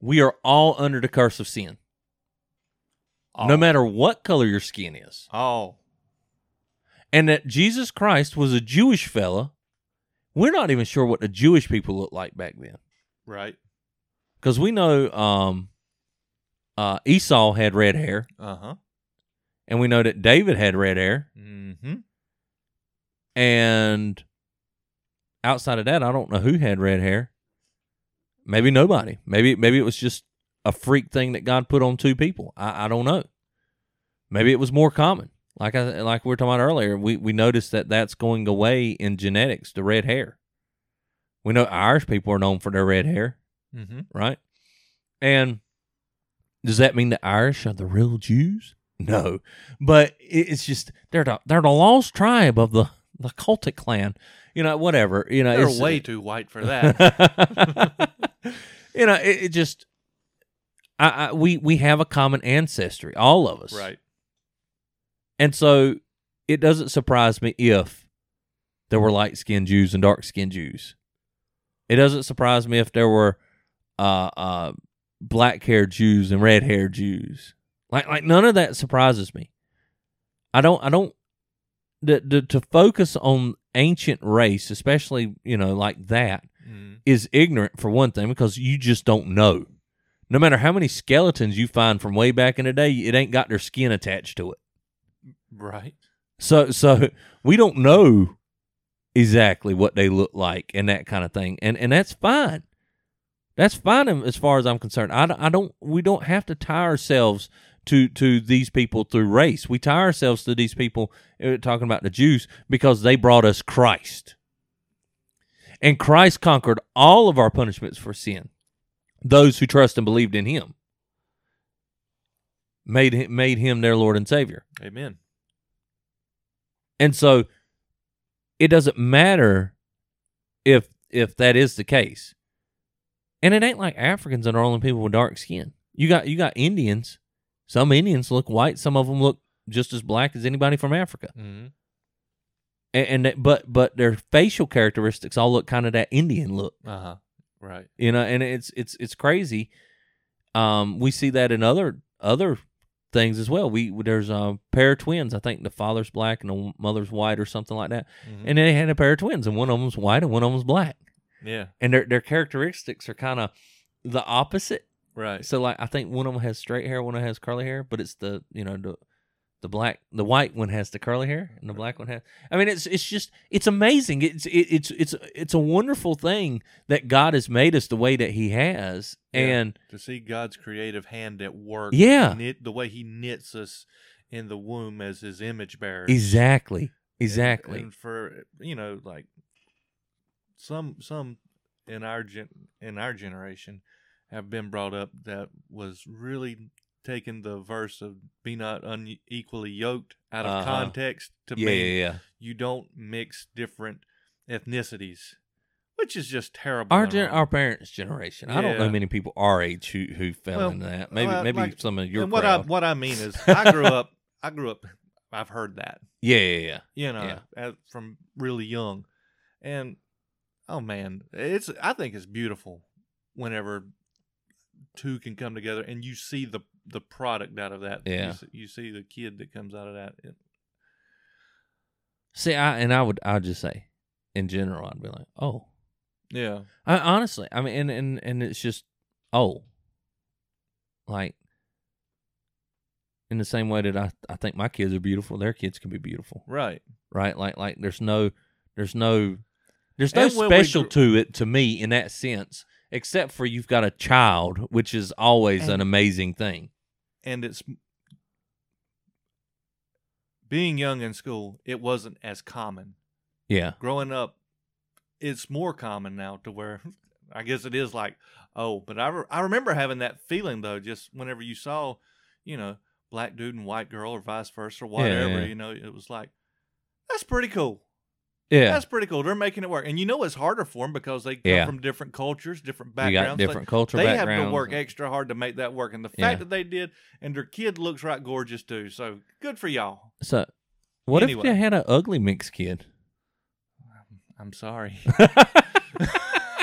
we are all under the curse of sin. No matter what color your skin is. Oh. and that Jesus Christ was a Jewish fella. We're not even sure what the Jewish people looked like back then. Right. because we know um uh Esau had red hair Uh huh. and we know that David had red hair Mm-hmm. And outside of that, I don't know who had red hair. Maybe nobody. Maybe maybe it was just a freak thing that God put on two people. I, I don't know. Maybe it was more common. Like I like we were talking about earlier, we we noticed that that's going away in genetics. The red hair. We know Irish people are known for their red hair, Mm-hmm. right? And does that mean the Irish are the real Jews? No, but it's just they're the, they're the lost tribe of the the Celtic clan. You know, whatever. You know, They're it's, way too white for that. [laughs] you know, it, it just I, I we we have a common ancestry, all of us, right. And so it doesn't surprise me if there were light skinned Jews and dark skinned Jews. It doesn't surprise me if there were uh, uh, black haired Jews and red haired Jews. Like like none of that surprises me. I don't I don't the, the, to focus on ancient race, especially you know like that, Mm-hmm. is ignorant for one thing because you just don't know. No matter how many skeletons you find from way back in the day, it ain't got their skin attached to it. Right. So so we don't know exactly what they look like and that kind of thing, and and that's fine. That's fine as far as I'm concerned. I, don't- I don't we don't have to tie ourselves to to these people through race. We tie ourselves to these people uh, talking about the Jews because they brought us Christ. And Christ conquered all of our punishments for sin. Those who trust and believed in him made him, made him their Lord and Savior. Amen. And so it doesn't matter if if that is the case. And it ain't like Africans that are the only people with dark skin. You got you got Indians. Some Indians look white, some of them look just as black as anybody from Africa. Mm-hmm. And, and but but their facial characteristics all look kind of that Indian look. Uh huh. Right. You know, and it's it's it's crazy. Um, we see that in other other things as well. We there's a pair of twins. I think the father's black and the mother's white or something like that. Mhm. And they had a pair of twins, and one of them's white and one of them's black. Yeah. And their their characteristics are kind of the opposite. Right. So like I think one of them has straight hair, one of them has curly hair, but it's the you know the the black the white one has the curly hair and the black one has I mean it's it's just it's amazing. It's it, it's it's it's a wonderful thing that God has made us the way that he has. Yeah. And to see God's creative hand at work. Yeah. Knit, the way He knits us in the womb as His image bearers. exactly. And- Exactly. And, for you know, like some some in our gen in our generation have been brought up that was really taking the verse of be not unequally yoked out of Uh-huh. context to yeah, mean yeah, yeah. you don't mix different ethnicities. which is just terrible. Our gen- our parents' generation. I don't know many people our age who who fell Well, into that. Maybe uh, maybe like- some of your and what I what I mean is, [laughs] I grew up. I grew up. I've heard that. yeah, yeah, yeah. you know, Yeah. as, from really young. And oh man, it's I think it's beautiful whenever two can come together and you see the the product out of that. Yeah. you see, you see the kid that comes out of that. It- See, I and I would I would just say, in general, I'd be like, oh, yeah, I, honestly, I mean, and and and it's just, oh, like, in the same way that I I think my kids are beautiful, their kids can be beautiful, right. right? Like like there's no there's no there's no And when we special gr- to it to me in that sense, except for you've got a child, which is always an amazing thing. And it's being young in school. It wasn't as common Yeah, growing up. It's more common now to where [laughs] I guess it is like oh, but I re- I remember having that feeling though. Just whenever you saw, you know, black dude and white girl or vice versa or whatever, yeah. you know, it was like that's pretty cool. Yeah. That's pretty cool. They're making it work, and you know it's harder for them because they come Yeah. from different cultures, different You backgrounds. different culture They, have to work extra hard to make that work, and the fact Yeah. that they did, and their kid looks right gorgeous too. So good for y'all. So, what if they had an ugly mixed kid? I'm sorry. [laughs] [laughs]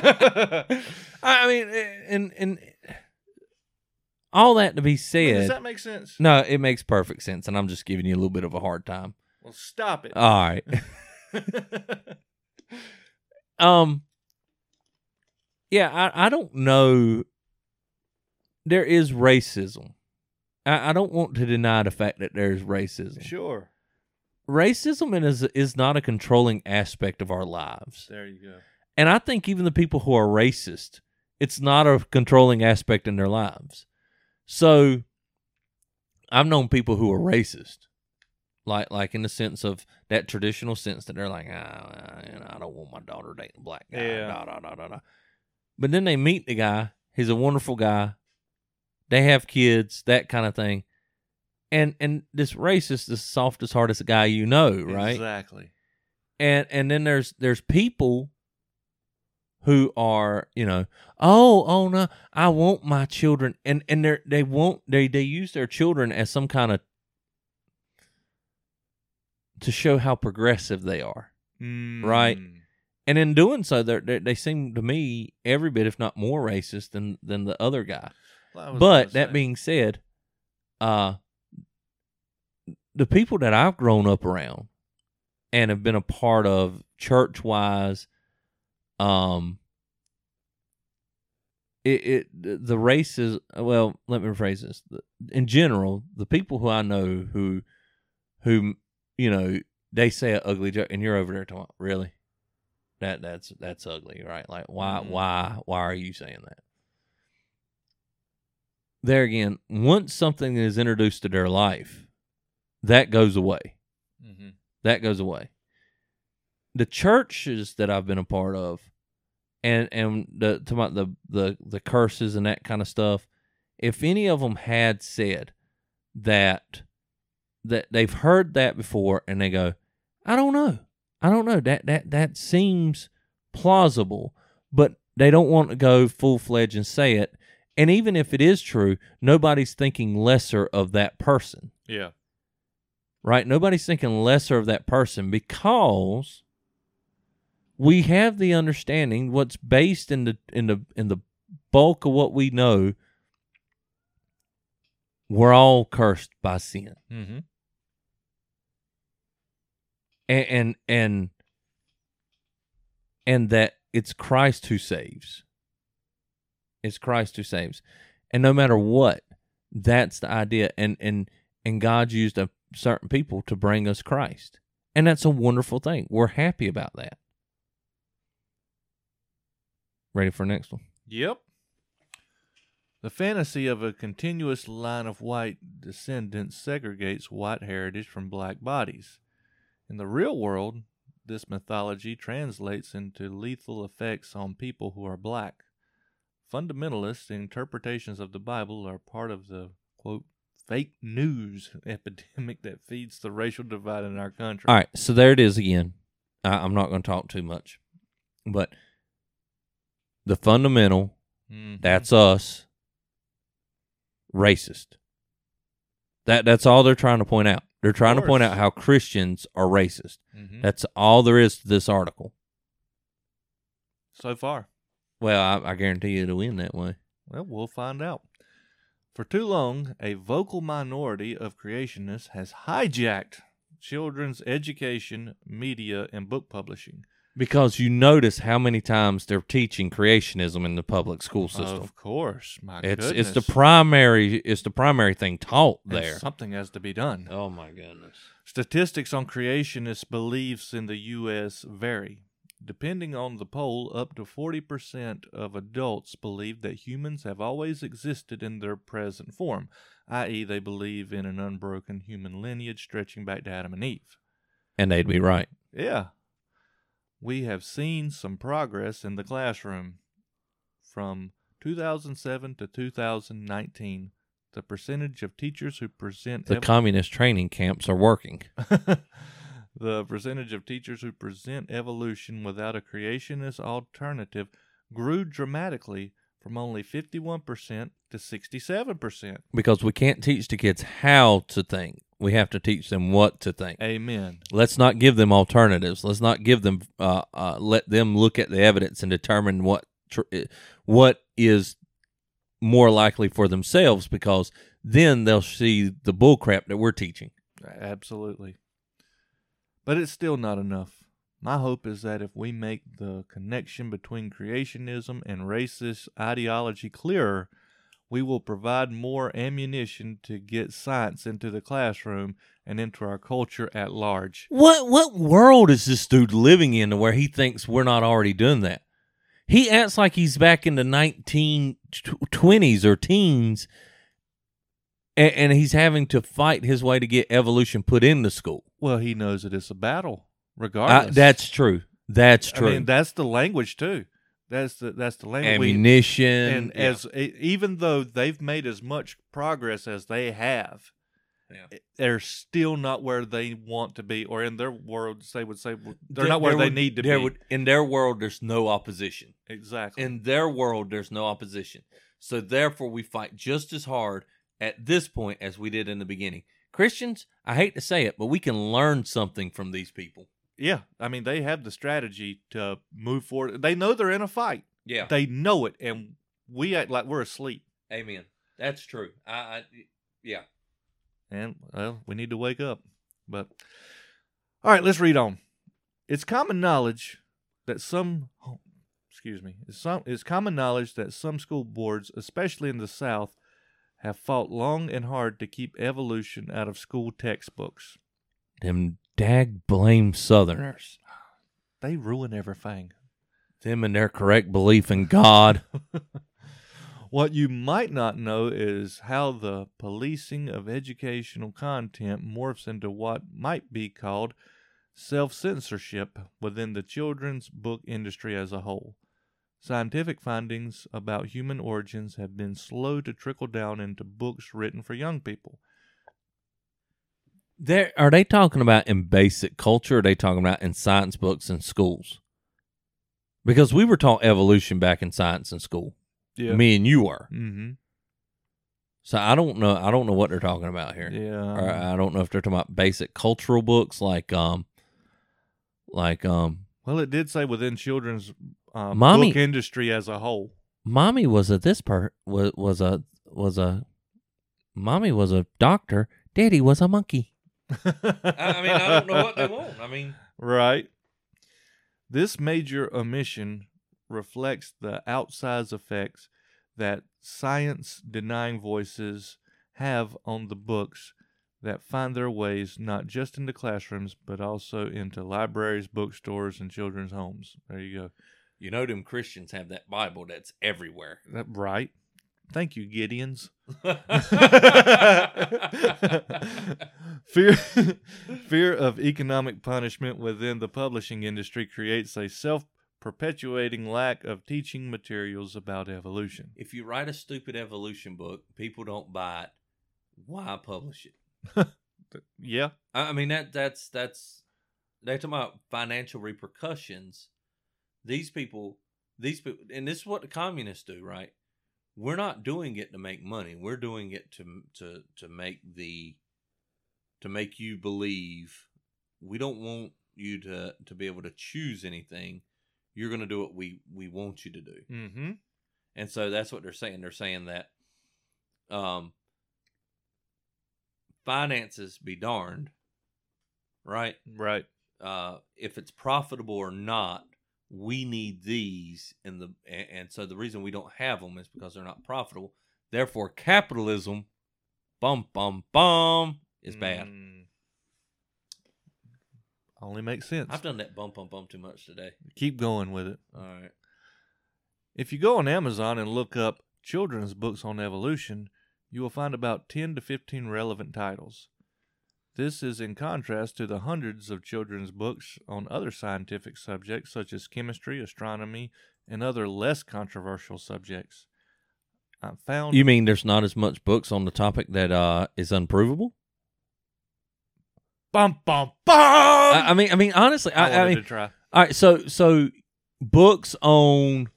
I mean, eh, and and all that to be said. Does that make sense? no, it makes perfect sense, and I'm just giving you a little bit of a hard time. Well, stop it. All right, [laughs] [laughs] um, yeah, I I don't know. There is racism. I, I don't want to deny the fact that there's racism. sure. Racism is is not a controlling aspect of our lives. There you go. And I think even the people who are racist, it's not a controlling aspect in their lives. So I've known people who are racist. Like like in the sense of that traditional sense that they're like, ah, you know, I don't want my daughter dating a black guy. Yeah. Da, da, da, da, da. But then they meet the guy. He's a wonderful guy. They have kids, that kind of thing. And and this racist the softest, hardest guy you know, right? Exactly. and and then there's there's people who are you know oh oh no i want my children and and they they won't they they use their children as some kind of to show how progressive they are Right. Mm. and in doing so they they they seem to me every bit if not more racist than than the other guy Well, but that being said, uh, the people that I've grown up around and have been a part of church wise, um, it, it the the race is well. Let me rephrase this. In general, the people who I know who, who you know, they say an ugly joke, and you're over there talking, really, that that's that's ugly, right? Like, why Mhm. why why are you saying that? there again, once something is introduced to their life, that goes away. Mhm. That goes away. The churches that I've been a part of, and and the to my, the the the curses and that kind of stuff, if any of them had said that that they've heard that before and they go, I don't know, I don't know that that that seems plausible, but they don't want to go full fledged and say it. And even if it is true, nobody's thinking lesser of that person, Yeah. right? Nobody's thinking lesser of that person because we have the understanding what's based in the in the in the bulk of what we know. We're all cursed by sin, Mm-hmm. and and and, and that it's Christ who saves. It's Christ who saves. And no matter what, that's the idea. And and and God used a certain people to bring us Christ. And that's a wonderful thing. We're happy about that. Ready for next one? Yep. The fantasy of a continuous line of white descendants segregates white heritage from black bodies. In the real world, this mythology translates into lethal effects on people who are black. Fundamentalist interpretations of the Bible are part of the quote fake news [laughs] epidemic that feeds the racial divide in our country. All right, so there it is again. I, I'm not going to talk too much, but the fundamental, Mhm. that's us, racist. That that's all they're trying to point out. They're trying to point out how Christians are racist. Mhm. That's all there is to this article. so far. Well, I, I guarantee you it'll end that way. Well, we'll find out. For too long, a vocal minority of creationists has hijacked children's education, media, and book publishing. Because you notice how many times they're teaching creationism in the public school system. Of course, my it's goodness. it's the primary it's the primary thing taught And there. Something has to be done. Oh my goodness. Statistics on creationist beliefs in the U.S. vary. Depending on the poll, up to 40% of adults believe that humans have always existed in their present form, i.e., they believe in an unbroken human lineage stretching back to Adam and Eve. And they'd be right. Yeah. We have seen some progress in the classroom. From 2007 to 2019, the percentage of teachers who present The ev- communist training camps are working. [laughs] the percentage of teachers who present evolution without a creationist alternative grew dramatically from only 51% to 67%. Because we can't teach the kids how to think. We have to teach them what to think. Amen. Let's not give them alternatives. Let's not give them uh, uh, let them look at the evidence and determine what tr- eh, what is more likely for themselves because then they'll see the bullcrap that we're teaching. Absolutely. But it's still not enough. My hope is that if we make the connection between creationism and racist ideology clearer, we will provide more ammunition to get science into the classroom and into our culture at large. What what world is this dude living in to where he thinks we're not already doing that? He acts like he's back in the nineteen twenties or teens, and, and he's having to fight his way to get evolution put into school. Well, he knows that it's a battle, regardless. that's true. That's true. I mean, that's the language too. That's the that's the language. Ammunition, and yeah. as even though they've made as much progress as they have, Yeah. Eh, they're still not where they want to be, or in their world, they would say they're There- not where they would- need to be. would- in their world, there's no opposition. exactly. In their world, there's no opposition. So therefore, we fight just as hard at this point as we did in the beginning. Christians, I hate to say it, but we can learn something from these people. Yeah, I mean, they have the strategy to move forward. They know they're in a fight. Yeah. They know it, and we act like we're asleep. Amen. That's true. I, I yeah. And well, we need to wake up. But all right, let's read on. It's common knowledge that some oh, excuse me, it's some it's common knowledge that some school boards, especially in the South, have fought long and hard to keep evolution out of school textbooks. Them dag blame Southerners. They ruin everything. Them and their correct belief in God. [laughs] What you might not know is how the policing of educational content morphs into what might be called self censorship within the children's book industry as a whole. Scientific findings about human origins have been slow to trickle down into books written for young people. There are they talking about in basic culture? Are they talking about in science books and schools? Because we were taught evolution back in science in school. Yeah, Me and you were. Mm-hmm. So I don't know. I don't know what they're talking about here. Yeah. Or I don't know if they're talking about basic cultural books like um, like um, well, it did say within children's uh, Mommy- book industry as a whole. mommy was a this part was was a was a mommy was a doctor. Daddy was a monkey. I mean, I don't know what they want. I mean, [laughs] Right. This major omission reflects the outsized effects that science denying voices have on the books that find their ways not just into classrooms but also into libraries, bookstores, and children's homes. There you go. you know, them Christians have that Bible that's everywhere. That right. Thank you, Gideons. [laughs] [laughs] fear [laughs] fear of economic punishment within the publishing industry creates a self-perpetuating lack of teaching materials about evolution. if you write a stupid evolution book, people don't buy it. Why publish it? [laughs] Yeah, I I mean that that's that's they're talking about financial repercussions. These people these people, and this is what the communists do, right? We're not doing it to make money. We're doing it to to to make the to make you believe. We don't want you to to be able to choose anything. You're going to do what we we want you to do. Mm-hmm. And so that's what they're saying. They're saying that um, finances be darned, right? Right. Uh, if it's profitable or not, we need these in the and, and so the reason we don't have them is because they're not profitable. Therefore, capitalism, bum bum bum, is bad. Mm. Only makes sense. I've done that bump bump bump too much today. Keep going with it. All right. If you go on Amazon and look up children's books on evolution, you will find about 10 to 15 relevant titles. This is in contrast to the hundreds of children's books on other scientific subjects such as chemistry, astronomy, and other less controversial subjects. I found You mean there's not as much books on the topic that uh, is unprovable? Bum bum bum. I, I mean, I mean, honestly, I, I, wanted mean, to try. All right, so so books on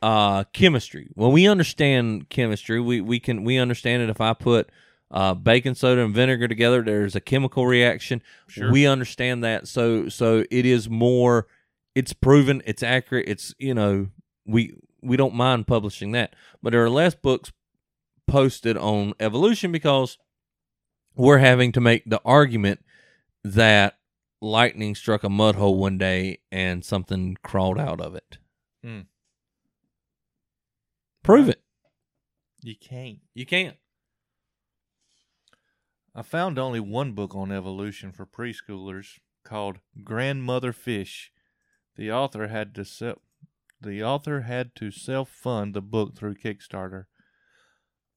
uh chemistry. When we understand chemistry, we we can we understand it if I put uh baking soda and vinegar together, there's a chemical reaction. Sure. We understand that. So so it is more it's proven, it's accurate, it's you know, we we don't mind publishing that. But there are less books posted on evolution because we're having to make the argument that lightning struck a mud hole one day and something crawled out of it. Hmm. Prove it. You can't. You can't. I found only one book on evolution for preschoolers called Grandmother Fish. The author had to sell the author had to self-fund the book through Kickstarter.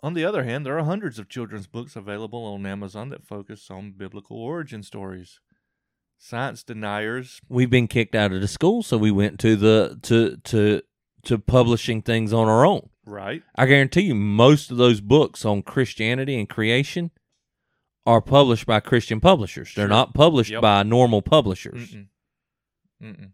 On the other hand, there are hundreds of children's books available on Amazon that focus on biblical origin stories. Science deniers, We've been kicked out of the school, so we went to the to to to publishing things on our own. right? I guarantee you most of those books on Christianity and creation are published by Christian publishers. They're Sure. not published Yep. by normal publishers. Mm-mm. Mm-mm.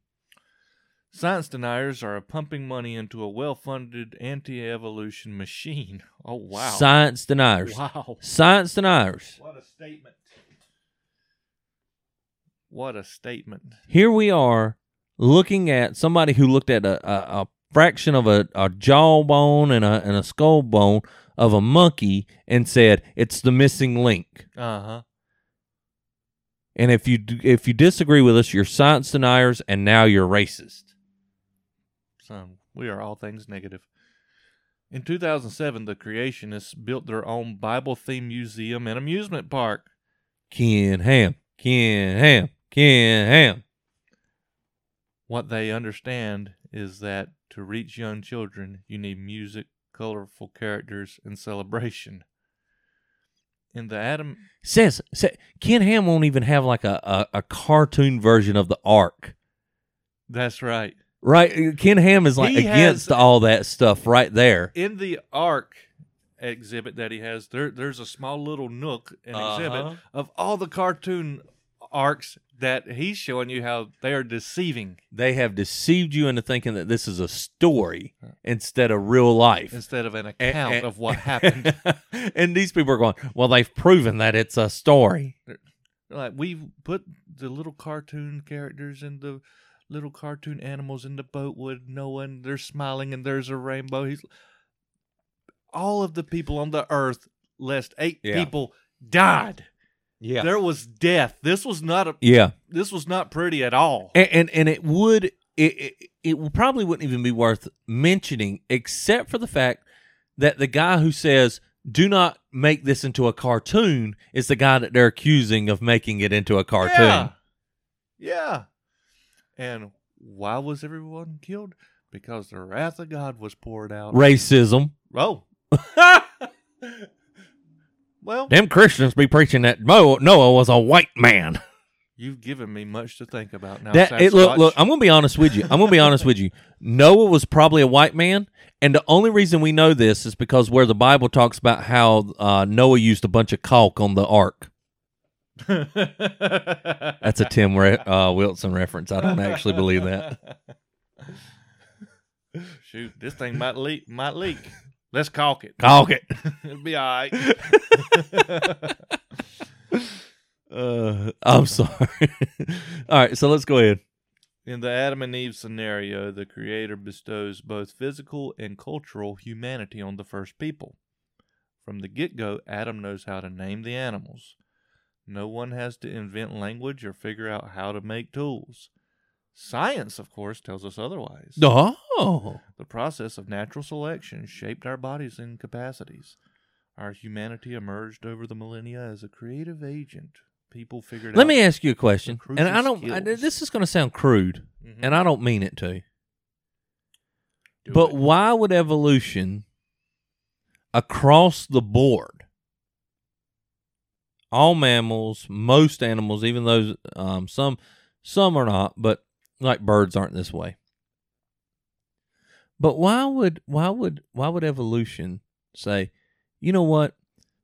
Science deniers are pumping money into a well-funded anti-evolution machine. [laughs] Oh wow! Science deniers. Wow! Science deniers. What a statement! What a statement! here we are looking at somebody who looked at a, a, a fraction of a, a jawbone and a, and a skull bone of a monkey and said it's the missing link. Uh huh. And if you if you disagree with us, you're science deniers, and now you're racist. We are all things negative. In 2007, the creationists built their own Bible-themed museum and amusement park. Ken Ham, Ken Ham, Ken Ham. What they understand is that to reach young children, you need music, colorful characters, and celebration. In the Adam, Says, say, Ken Ham won't even have like a, a, a cartoon version of the Ark. that's right. Right? Ken Ham is like He has- against all that stuff right there. In the Ark exhibit that he has, there there's a small little nook, an Uh-huh. exhibit of all the cartoon arks that he's showing you how they are deceiving they have deceived you into thinking that this is a story instead of real life. instead of an A- account a- of what happened. [laughs] and these people are going, well, they've proven that it's a story. like we've put the little cartoon characters and the little cartoon animals in the boat with Noah and they're smiling and there's a rainbow. He's all of the people on the earth, lest eight Yeah. people died. Yeah. There was death. This was not a Yeah. this was not pretty at all. And and, and it would it, it it probably wouldn't even be worth mentioning except for the fact that the guy who says do not make this into a cartoon is the guy that they're accusing of making it into a cartoon. Yeah. Yeah. And why was everyone killed? Because the wrath of God was poured out. Racism. Oh. [laughs] well, Them Christians be preaching that Mo- Noah was a white man. [laughs] you've given me much to think about now. That it, look, look. I'm gonna be honest with you. I'm gonna be honest with you. Noah was probably a white man, and the only reason we know this is because where the Bible talks about how uh, Noah used a bunch of caulk on the ark. [laughs] That's a Tim Re- uh, Wilson reference. I don't actually believe that. [laughs] Shoot, this thing might leak. Might leak. Let's caulk it. Caulk it. [laughs] It'll be all right. Uh, I'm sorry. All right, so let's go ahead. In the Adam and Eve scenario, the Creator bestows both physical and cultural humanity on the first people. From the get go, Adam knows how to name the animals. No one has to invent language or figure out how to make tools. Science, of course, tells us otherwise. Oh, The process of natural selection shaped our bodies and capacities. Our humanity emerged over the millennia as a creative agent. People figured let out. me ask you a question, and I don't. I, skills. this is going to sound crude, Mhm. and I don't mean it to. Do but it. why would evolution, across the board, all mammals, most animals, even those um, some some are not, but like birds aren't this way. But why would why would why would evolution say, you know what,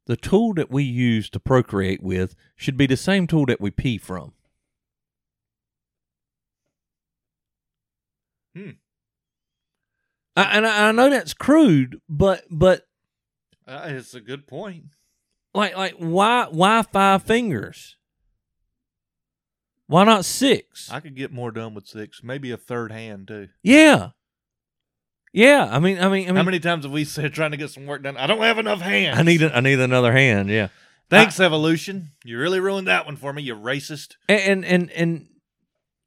the tool that we use to procreate with should be the same tool that we pee from? Hmm. I, and I, I know that's crude, but but Uh, it's a good point. Like like why why five fingers? Why not six? I could get more done with six, maybe a third hand too. yeah, yeah. I mean, I mean, I mean, How many times have we said trying to get some work done? I don't have enough hands. I need a, I need another hand. Yeah, Thanks, evolution. You really ruined that one for me. You racist. and and and, and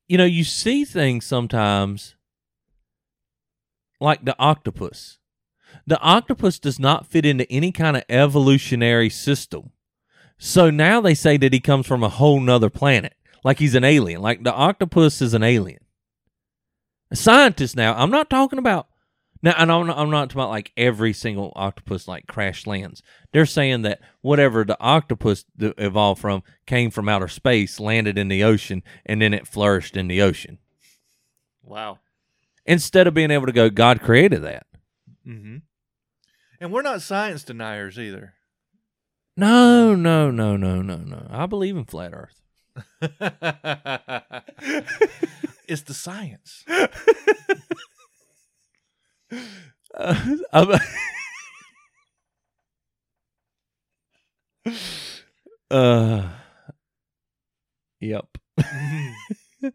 you know you see things sometimes like the octopus. The octopus does not fit into any kind of evolutionary system. So now they say that he comes from a whole nother planet, like he's an alien. Like the octopus is an alien. Scientists now, I'm not talking about now, and I'm not, I'm not talking about like every single octopus like crash lands. They're saying that whatever the octopus evolved from came from outer space, landed in the ocean, and then it flourished in the ocean. Wow. Instead of being able to go, God created that. Mm-hmm. And we're not science deniers either. No, no, no, no, no, no. I believe in flat Earth. [laughs] it's the science. [laughs] Uh, [laughs] uh, yep. All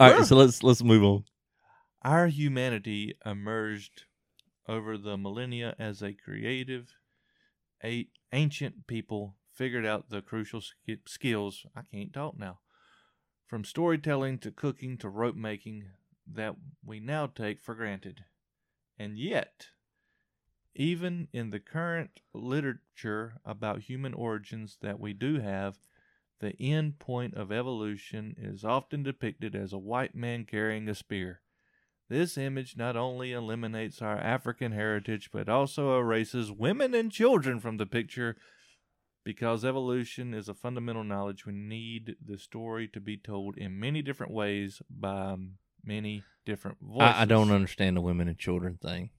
right, so let's let's move on. Our humanity emerged over the millennia as a creative, a- ancient people figured out the crucial sk- skills. I can't talk now. From storytelling to cooking to rope making that we now take for granted. And yet, even in the current literature about human origins that we do have, the end point of evolution is often depicted as a white man carrying a spear. This image not only eliminates our African heritage, but also erases women and children from the picture. Because evolution is a fundamental knowledge, we need the story to be told in many different ways by many different voices. I, I don't understand the women and children thing.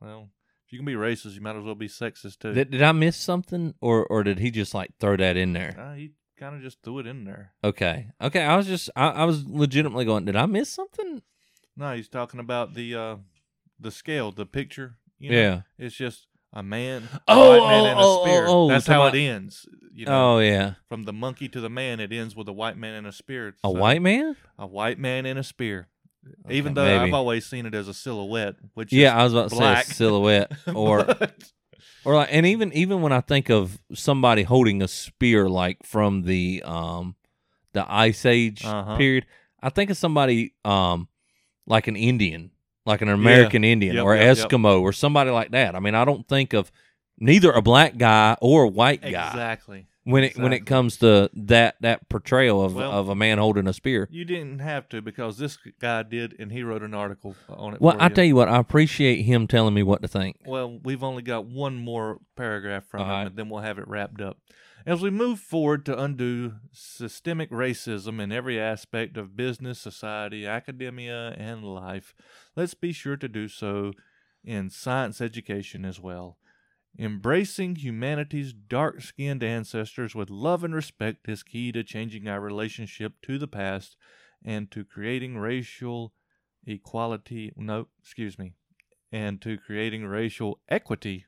Well, if you can be racist, you might as well be sexist too. Did, did I miss something, or or did he just like throw that in there? Uh, he kind of just threw it in there. Okay, okay. I was just I, I was legitimately going. Did I miss something? No, he's talking about the uh, the scale, the picture. You know? Yeah. it's just a man, a Oh, white man, and a oh, oh, spear. oh, oh, That's how about- it ends. You know, Oh yeah. from the monkey to the man, it ends with a white man and a spear. A white man? a white man and a spear. Even though maybe. I've always seen it as a silhouette, which Yeah, I was about to say a silhouette, [laughs] or But- or like, and even even when I think of somebody holding a spear, like from the um the Ice Age Uh-huh. period, I think of somebody um like an Indian, like an American Indian Yep, or yep, yep. Eskimo or somebody like that. I mean, I don't think of neither a black guy or a white guy exactly. when it when it comes to that that portrayal of Well- of a man holding a spear. You didn't have to because this guy did, and he wrote an article on it. Well, I you. tell you what, I appreciate him telling me what to think. Well, we've only got one more paragraph from All him, right. and then we'll have it wrapped up. As we move forward to undo systemic racism in every aspect of business, society, academia, and life, let's be sure to do so in science education as well. Embracing humanity's dark skinned ancestors with love and respect is key to changing our relationship to the past and to creating racial equality. No, excuse me. and to creating racial equity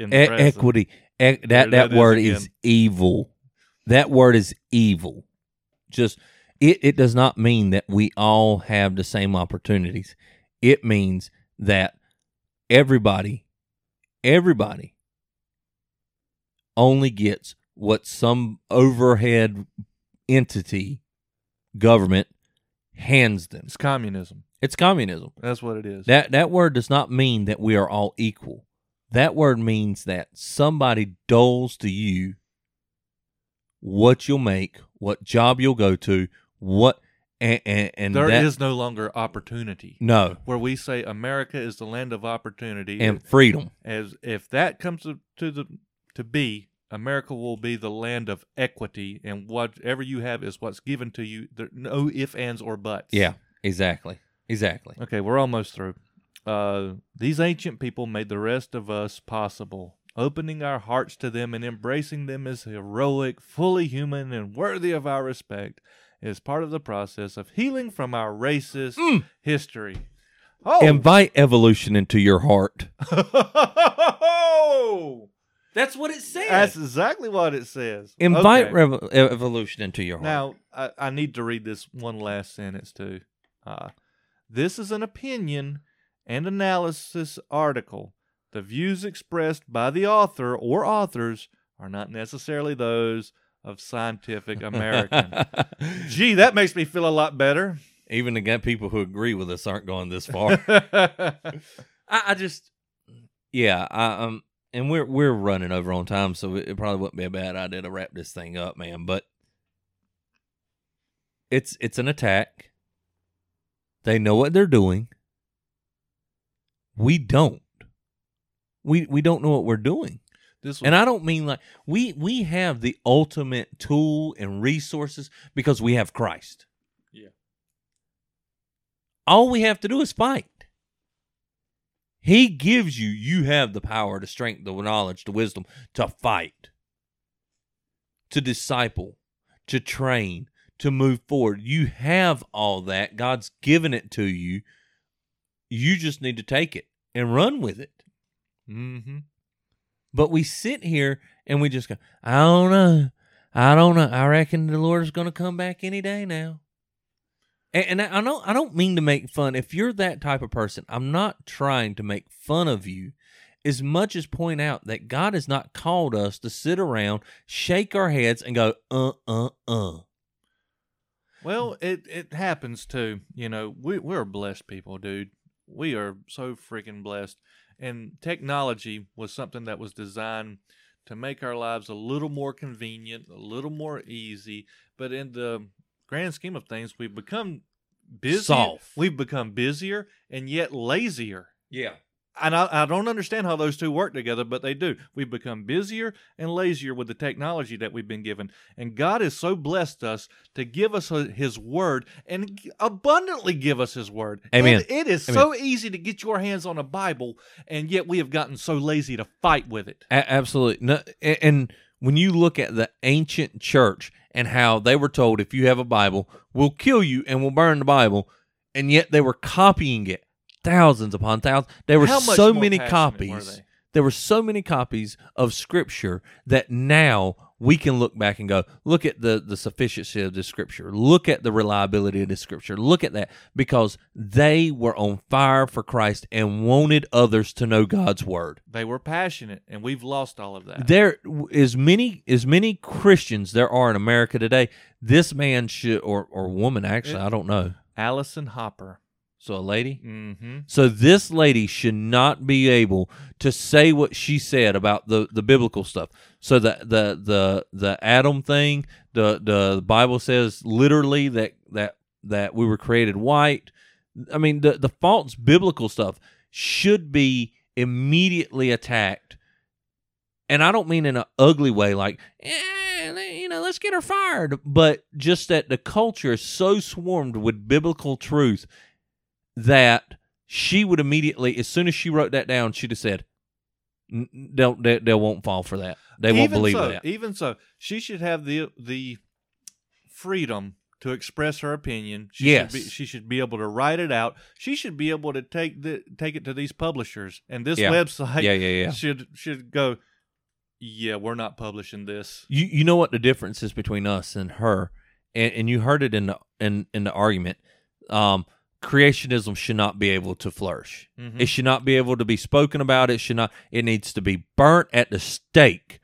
in the E- present. equity. E- that that that is word again. is evil. That word is evil. Just it, it does not mean that we all have the same opportunities. It means that everybody, everybody only gets what some overhead entity, government, hands them. It's communism. It's communism. That's what it is. That that word does not mean that we are all equal. That word means that somebody doles to you what you'll make, what job you'll go to, what and and, and There is that, no longer opportunity. no Where we say America is the land of opportunity, and freedom. as if that comes to, to the to be, America will be the land of equity, and whatever you have is what's given to you. There no ifs, ands, or buts. Yeah, exactly, exactly. Okay, we're almost through. Uh, these ancient people made the rest of us possible. Opening our hearts to them and embracing them as heroic, fully human, and worthy of our respect is part of the process of healing from our racist Mm. history. Oh, Invite evolution into your heart. [laughs] That's what it says. that's exactly what it says. Invite Okay. revo- evolution into your heart. Now, I, I need to read this one last sentence too. Uh, this is an opinion and analysis article. The views expressed by the author or authors are not necessarily those of Scientific [laughs] American. Gee, that makes me feel a lot better. Even the people who agree with us aren't going this far. [laughs] I, I just, yeah, I, um, and we're we're running over on time, so it, it probably wouldn't be a bad idea to wrap this thing up, man. But it's it's an attack. They know what they're doing. We don't. We we don't know what we're doing. this And I don't mean like we we have the ultimate tool and resources because we have Christ. Yeah. All we have to do is fight. He gives you you have the power, the strength, the knowledge, the wisdom to fight, to disciple, to train, to move forward. You have all that. God's given it to you. You just need to take it and run with it. mm-hmm. But we sit here and we just go, I don't know. I don't know. I reckon the Lord is going to come back any day now. And, and I don't I don't mean to make fun. If you're that type of person, I'm not trying to make fun of you as much as point out that God has not called us to sit around, shake our heads and go, uh, uh, uh. Well, it it happens too. You know, we we're blessed people, dude. We are so freaking blessed. And technology was something that was designed to make our lives a little more convenient, a little more easy. But in the grand scheme of things, we've become busier. Soft. We've become busier and yet lazier. Yeah. And I, I don't understand how those two work together, but they do. We've become busier and lazier with the technology that we've been given. And God has so blessed us to give us uh, His Word and abundantly give us His Word. Amen. And it is Amen. so easy to get your hands on a Bible, and yet we have gotten so lazy to fight with it. A- absolutely. No, and when you look at the ancient church and how they were told, if you have a Bible, we'll kill you and we'll burn the Bible, and yet they were copying it thousands upon thousands. There were How much so more many passionate were copies. they? There were so many copies of Scripture that now we can look back and go, look at the the sufficiency of this Scripture. Look at the reliability of this Scripture. Look at that because they were on fire for Christ and wanted others to know God's word They were passionate, and we've lost all of that. there as many as many Christians there are in America today. This man should or or woman actually, It- I don't know. Allison Hopper. So a lady. Mm-hmm. So this lady should not be able to say what she said about the, the biblical stuff. So the the the the Adam thing, the the Bible says literally that that that we were created white. I mean the the false biblical stuff should be immediately attacked. And I don't mean in an ugly way like eh, you know, let's get her fired, but just that the culture is so swarmed with biblical truth that she would immediately, as soon as she wrote that down, she'd have said, "N- "They'll they, they won't fall for that. They won't even believe so, that." Even so, she should have the the freedom to express her opinion. She Yes. should be, she should be able to write it out. She should be able to take the take it to these publishers, and this Yeah. website yeah, yeah, yeah. should should go. Yeah, we're not publishing this. You you know what the difference is between us and her, and, and you heard it in the in in the argument. Um, creationism should not be able to flourish. Mhm. It should not be able to be spoken about. It should not. It needs to be burnt at the stake.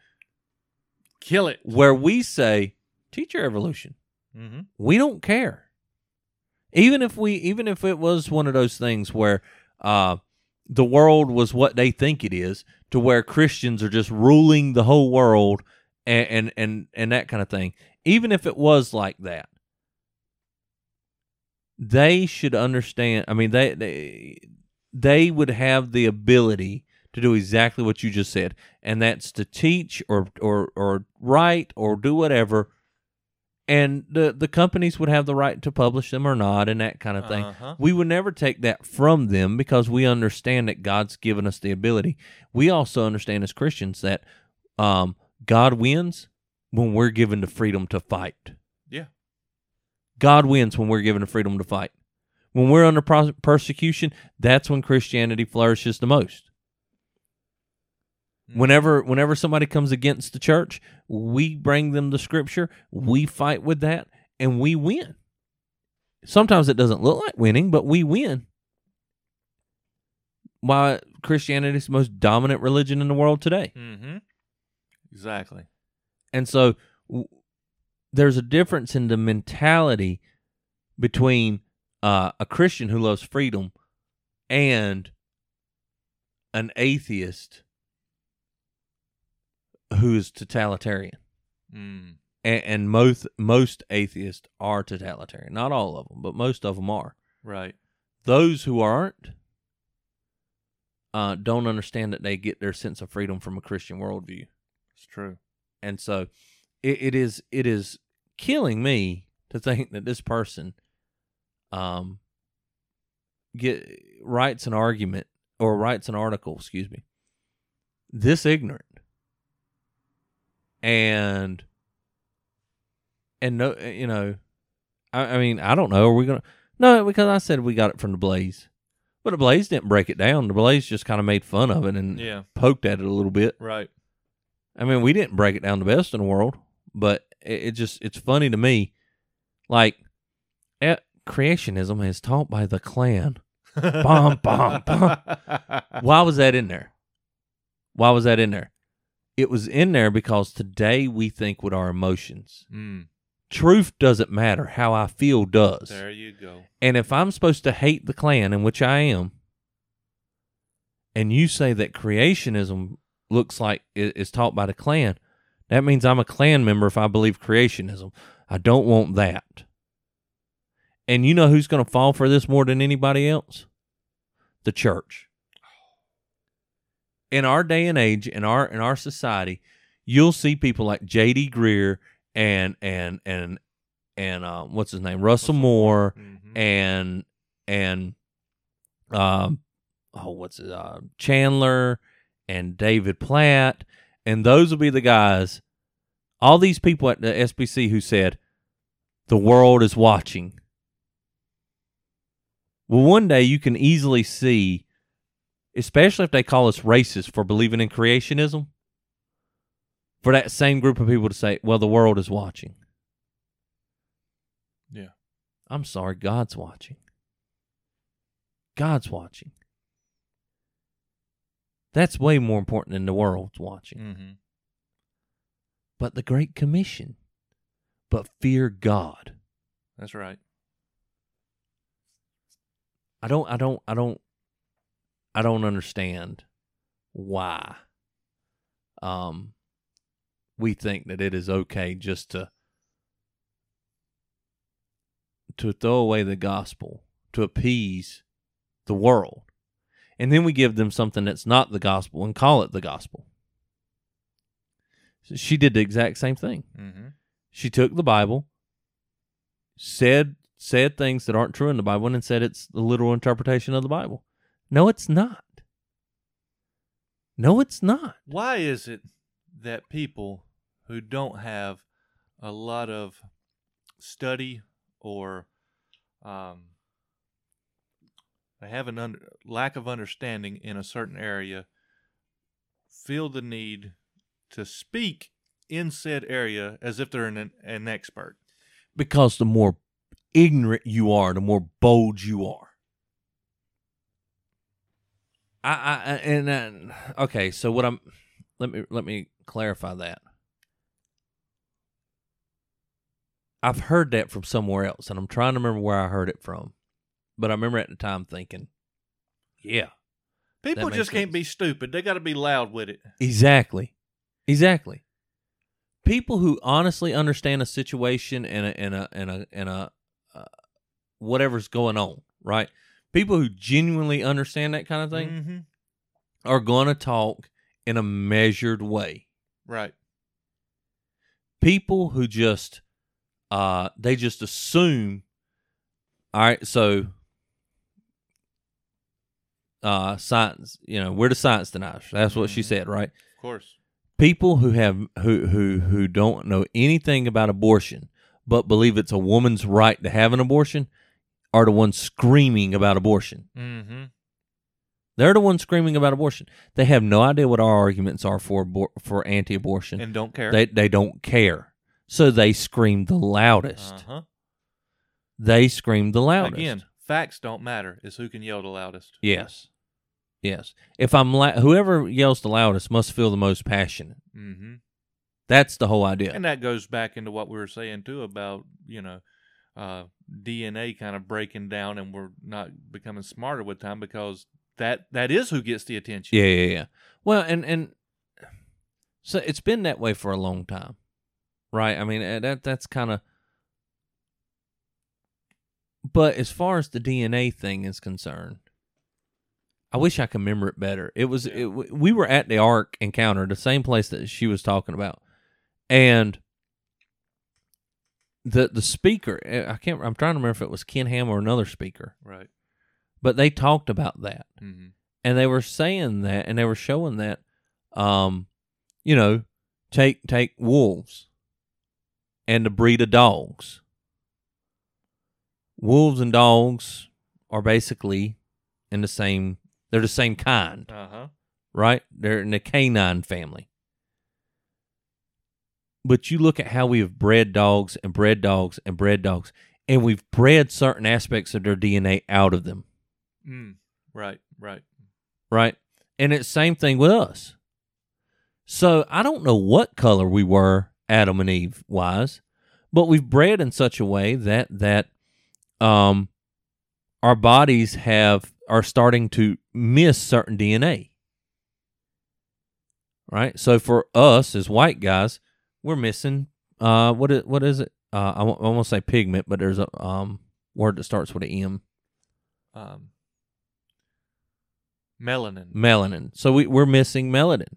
Kill it. Where we say, teach your evolution. Mm-hmm. We don't care. Even if we, even if it was one of those things where uh, the world was what they think it is, to where Christians are just ruling the whole world and and and, and that kind of thing. Even if it was like that, they should understand. I mean, they they they would have the ability to do exactly what you just said, and that's to teach or or or write or do whatever. And the the companies would have the right to publish them or not, and that kind of thing. Uh-huh. We would never take that from them because we understand that God's given us the ability. We also understand as Christians that um, God wins when we're given the freedom to fight. Yeah. God wins when we're given the freedom to fight. When we're under pros- persecution, that's when Christianity flourishes the most. Mm-hmm. Whenever whenever somebody comes against the church, we bring them the scripture, we fight with that, and we win. Sometimes it doesn't look like winning, but we win. Why Christianity is the most dominant religion in the world today. Mm-hmm. Exactly. And so w- there's a difference in the mentality between uh, a Christian who loves freedom and an atheist who is totalitarian. Mm. And, and most most atheists are totalitarian. Not all of them, but most of them are. Right. Those who aren't uh, don't understand that they get their sense of freedom from a Christian worldview. It's true. and so it, it is it is killing me to think that this person um get writes an argument or writes an article excuse me this ignorant. And and no you know I, I mean i don't know. Are we gonna no because i said we got it from the blaze. But the blaze didn't break it down. The blaze just kind of made fun of it and Yeah. poked at it a little bit. Right. I mean, we didn't break it down the best in the world, but it, it just it's funny to me, like eh, creationism is taught by the Klan. [laughs] Why was that in there? Why was that in there? It was in there because today we think with our emotions. Mm. Truth doesn't matter. How I feel does. There you go. And if I'm supposed to hate the Klan, in which I am, and you say that creationism looks like is taught by the Klan, that means I'm a Klan member if I believe creationism. I don't want that. And you know who's going to fall for this more than anybody else? The church. In our day and age, in our in our society, you'll see people like J.D. Greear and and and and uh, what's his name, Russell Moore, Mhm. and and um oh what's it uh Chandler and David Platt and those will be the guys all these people at the SBC who said the world is watching well one day you can easily see especially if they call us racist for believing in creationism for that same group of people to say well the world is watching Yeah. I'm sorry, God's watching. God's watching. That's way more important than the world's watching. Mm-hmm. But the Great Commission. But fear God. That's right. I don't I don't I don't I don't understand why um we think that it is okay just to to throw away the gospel to appease the world and then we give them something that's not the gospel and call it the gospel she did the exact same thing Mm-hmm. she took the Bible, said said things that aren't true in the Bible, and said it's the literal interpretation of the Bible. No, it's not. No, it's not. Why is it that people who don't have a lot of study or um, they have an under, lack of understanding in a certain area feel the need to speak in said area as if they're an, an expert. Because the more ignorant you are, the more bold you are. I, I and uh, okay, so what I'm let me let me clarify that. I've heard that from somewhere else, and I'm trying to remember where I heard it from. But I remember at the time thinking, yeah, People just can't be stupid. They got to be loud with it. Exactly. Exactly. People who honestly understand a situation and a and a and a and a uh, whatever's going on, right? People who genuinely understand that kind of thing Mm-hmm. are going to talk in a measured way. Right. People who just uh they just assume all right, so uh science, you know, we're the science deniers. That's what she Mhm. said, right? Of course. people who have who who who don't know anything about abortion but believe it's a woman's right to have an abortion are the ones screaming about abortion. Mm-hmm. They're the ones screaming about abortion. They have no idea what our arguments are for abor- for anti-abortion. And don't care. They they don't care. So they scream the loudest. uh-huh. They scream the loudest. Again, facts don't matter. It's who can yell the loudest. Yes. Yes. If I'm la- whoever yells the loudest must feel the most passionate. Mm-hmm. That's the whole idea. And that goes back into what we were saying too about you know uh, DNA kind of breaking down, and we're not becoming smarter with time because that that is who gets the attention. Yeah, yeah, yeah. Well, and and so it's been that way for a long time, right? I mean, uh, that that's kind of. But as far as the DNA thing is concerned, I wish I could remember it better. It was it, we were at the Ark encounter, the same place that she was talking about, and the the speaker. uh, I can't. I'm trying to remember if it was Ken Ham or another speaker, Right. but they talked about that Mm-hmm. and they were saying that and they were showing that um you know take take wolves and the breed of dogs wolves and dogs are basically in the same they're the same kind Uh huh. right they're in the canine family but you look at how we have bred dogs and bred dogs and bred dogs and we've bred certain aspects of their dna out of them Mm. Right. Right. right? And it's same thing with us. So I don't know what color we were, Adam and Eve wise, but we've bred in such a way that that um our bodies have are starting to miss certain DNA. Right? So for us as white guys, we're missing uh what is what is it? Uh I won't, won't say pigment, but there's a um word that starts with an M. Um. Melanin. melanin. So we, we're missing melanin,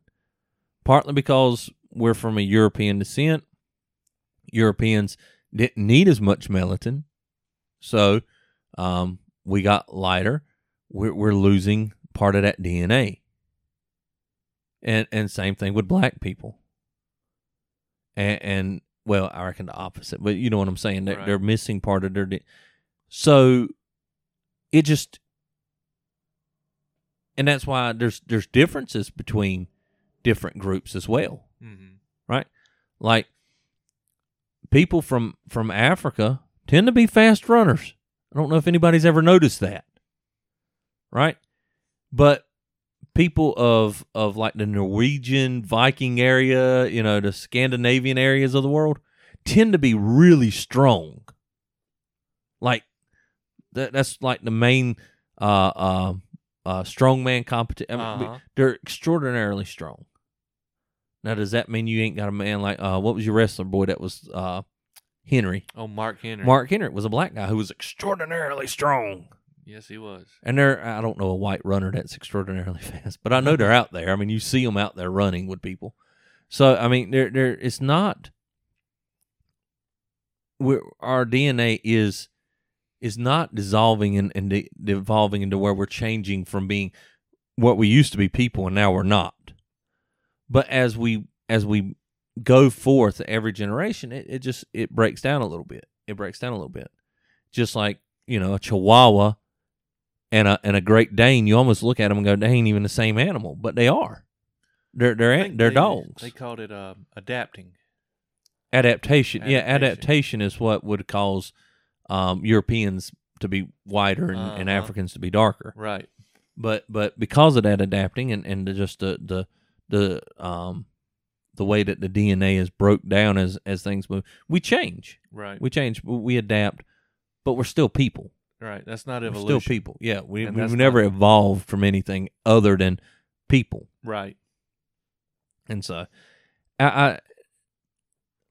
partly because we're from a European descent. Europeans didn't need as much melanin, so um, we got lighter. We're, we're losing part of that DNA, and and same thing with black people. And, and well, I reckon the opposite, but you know what I'm saying. They're, Right. they're missing part of their. D- so it just and that's why there's there's differences between different groups as well Mm-hmm. Right? Like people from from africa tend to be fast runners i don't know if anybody's ever noticed that right but people of of like the norwegian viking area you know the scandinavian areas of the world tend to be really strong like that, that's like the main uh uh uh strongman competition I mean, Uh-huh. they're extraordinarily strong. Now, does that mean you ain't got a man like uh, what was your wrestler boy that was uh, Henry? Oh, Mark Henry. Mark Henry was a black guy who was extraordinarily strong. Yes, he was. And there, I don't know a white runner that's extraordinarily [laughs] fast, but I know they're out there. I mean, you see them out there running with people. So, I mean, there, there, it's not. We're, our DNA is is not dissolving and, and de- devolving into where we're changing from being what we used to be people and now we're not. But as we as we go forth every generation, it, it just it breaks down a little bit. It breaks down a little bit. just like you know a Chihuahua and a and a Great Dane. You almost look at them and go, they ain't even the same animal, but they are. They're they're I an- think they're they- dogs. They called it uh, adapting. adaptation. Yeah, Adaptation. adaptation is what would cause um, Europeans to be whiter and, and Uh-huh. Africans to be darker. Right. But but because of that adapting and and the, just the the the um the way that the DNA is broke down as as things move, we change. Right. We change. We adapt, but we're still people. Right. That's not We're evolution. still people. Yeah, we And we've never not- evolved from anything other than people. Right. And so, I, I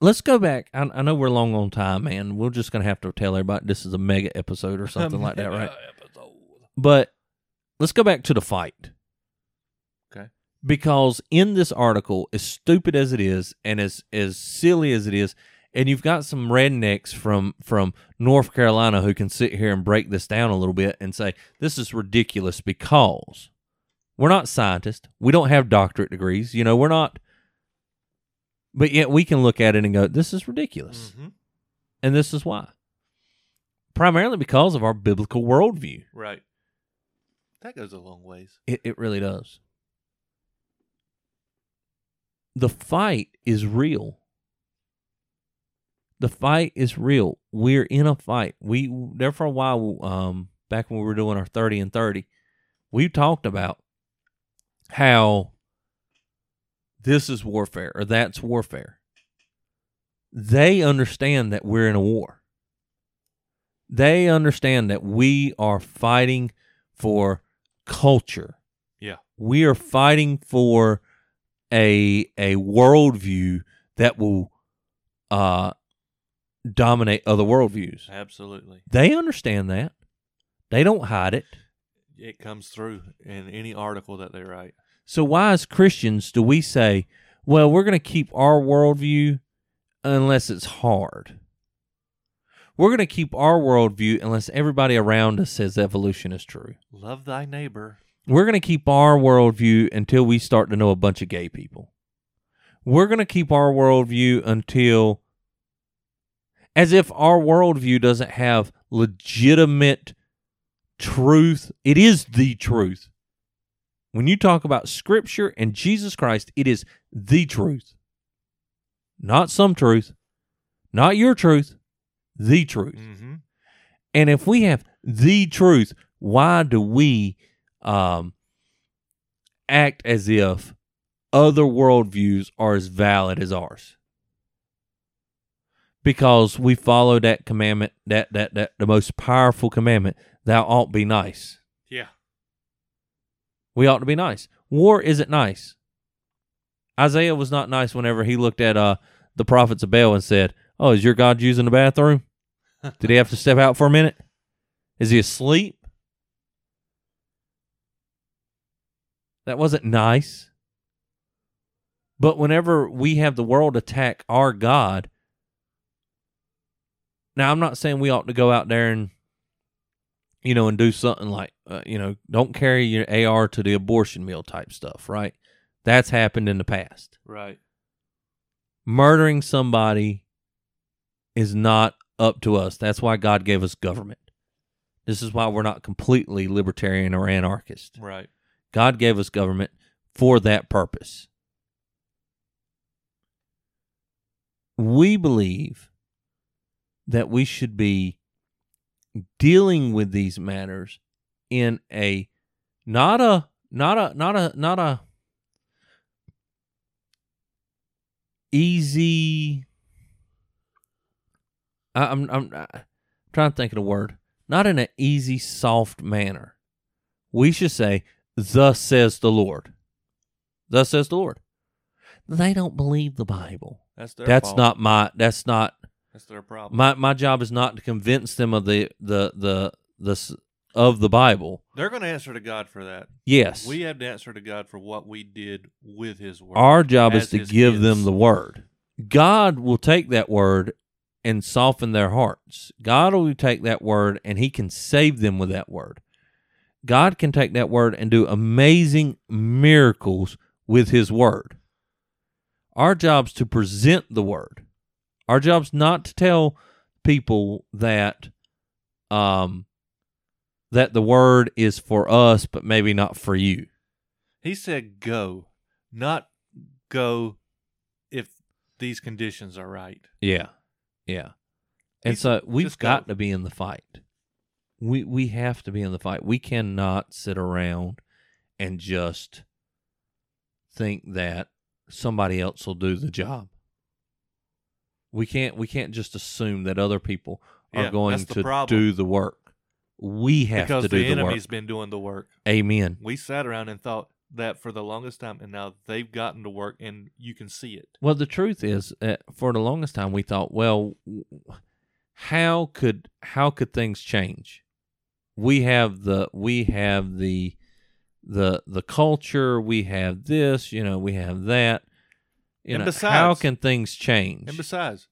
let's go back. I, I know we're long on time, man. We're just gonna have to tell everybody this is a mega episode or [laughs] something like that, right? But let's go back to the fight. Okay. Because in this article, as stupid as it is, and as as silly as it is, and you've got some rednecks from from North Carolina who can sit here and break this down a little bit and say this is ridiculous because we're not scientists, we don't have doctorate degrees, you know, we're not. But yet we can look at it and go, this is ridiculous, Mhm. and this is why. Primarily because of our biblical worldview. Right. That goes a long ways. It it really does. The fight is real. The fight is real. We're in a fight. We there for a while. Um, back when we were doing our thirty and thirty, we talked about how this is warfare or that's warfare. They understand that we're in a war. They understand that we are fighting for culture. Yeah. We are fighting for a a worldview that will uh dominate other worldviews. Absolutely. They understand that. They don't hide it. It comes through in any article that they write. So why as Christians do we say, well, we're going to keep our worldview unless it's hard? We're going to keep our worldview unless everybody around us says evolution is true. Love thy neighbor. We're going to keep our worldview until we start to know a bunch of gay people. We're going to keep our worldview until, as if our worldview doesn't have legitimate truth. It is the truth. When you talk about Scripture and Jesus Christ, it is the truth. Not some truth, not your truth, the truth. Mm-hmm. And if we have the truth, why do we um, act as if other worldviews are as valid as ours? Because we follow that commandment, that that that the most powerful commandment, thou ought be nice. Yeah. We ought to be nice. War isn't nice. Isaiah was not nice whenever he looked at uh the prophets of Baal and said, "Oh, is your God using the bathroom? [laughs] Did he have to step out for a minute? Is he asleep?" That wasn't nice. But whenever we have the world attack our God, now I'm not saying we ought to go out there and you know and do something like uh, you know don't carry your AR to the abortion mill type stuff, right? That's happened in the past. Right. Murdering somebody is not up to us. That's why God gave us government. This is why we're not completely libertarian or anarchist. Right. God gave us government for that purpose. We believe that we should be dealing with these matters in a not a not a not a not a easy I, I'm I'm I'm trying to think of the word. Not in an easy, soft manner. We should say, "Thus says the Lord." Thus says the Lord. They don't believe the Bible. That's their that's fault. not my. That's not That's their problem. my. My job is not to convince them of the the the the of the Bible. They're going to answer to God for that. Yes, We have to answer to God for what we did with His word. Our job is to give kids. them the word. God will take that word and soften their hearts. God will take that word and he can save them with that word. God can take that word and do amazing miracles with his word. Our job's to present the word. Our job's not to tell people that um that the word is for us but maybe not for you. He said go, not go if these conditions are right. Yeah. Yeah. And He's- so we've just go. got to be in the fight. We we have to be in the fight. We cannot sit around and just think that somebody else will do the job. We can't we can't just assume that other people are Yeah, going to problem. do the work. We have because to the do the, enemy's work. been doing the work. Amen. We sat around and thought that for the longest time, and now they've gotten to work, and you can see it. Well, the truth is, uh, for the longest time, we thought, well, how could how could things change? We have the we have the the the culture. We have this. You know, we have that. You And know, how can things change? And besides,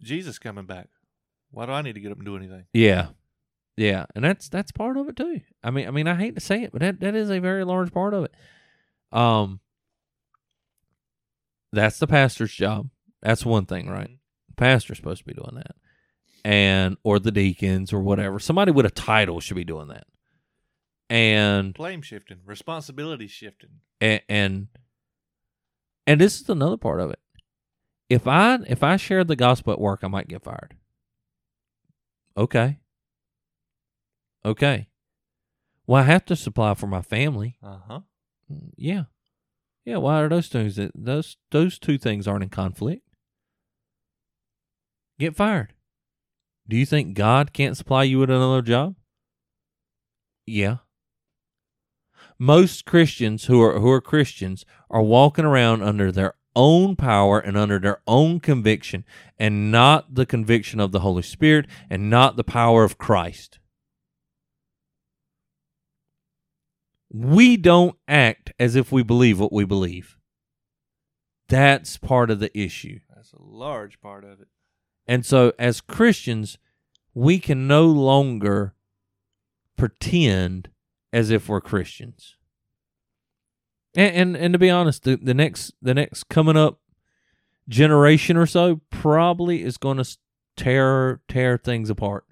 Jesus coming back. Why do I need to get up and do anything? yeah, yeah, and that's that's part of it too. I mean, I mean, I hate to say it, but that that is a very large part of it. Um, that's the pastor's job. That's one thing, right? The pastor's supposed to be doing that, and or the deacons or whatever. Somebody with a title should be doing that, and Blame shifting, responsibility shifting. and and, and this is another part of it. If I if I shared the gospel at work, I might get fired. Okay. Okay. Well, I have to supply for my family. Uh huh. Yeah. Yeah, why are those things that those those two things aren't in conflict? Get fired. Do you think God can't supply you with another job? Yeah. Most Christians who are who are Christians are walking around under their own power and under their own conviction and not the conviction of the Holy Spirit and not the power of Christ. We don't act as if we believe what we believe. That's part of the issue. That's a large part of it. And so, as Christians, we can no longer pretend as if we're Christians. And and, and to be honest, the, the next the next coming up generation or so probably is going to tear tear things apart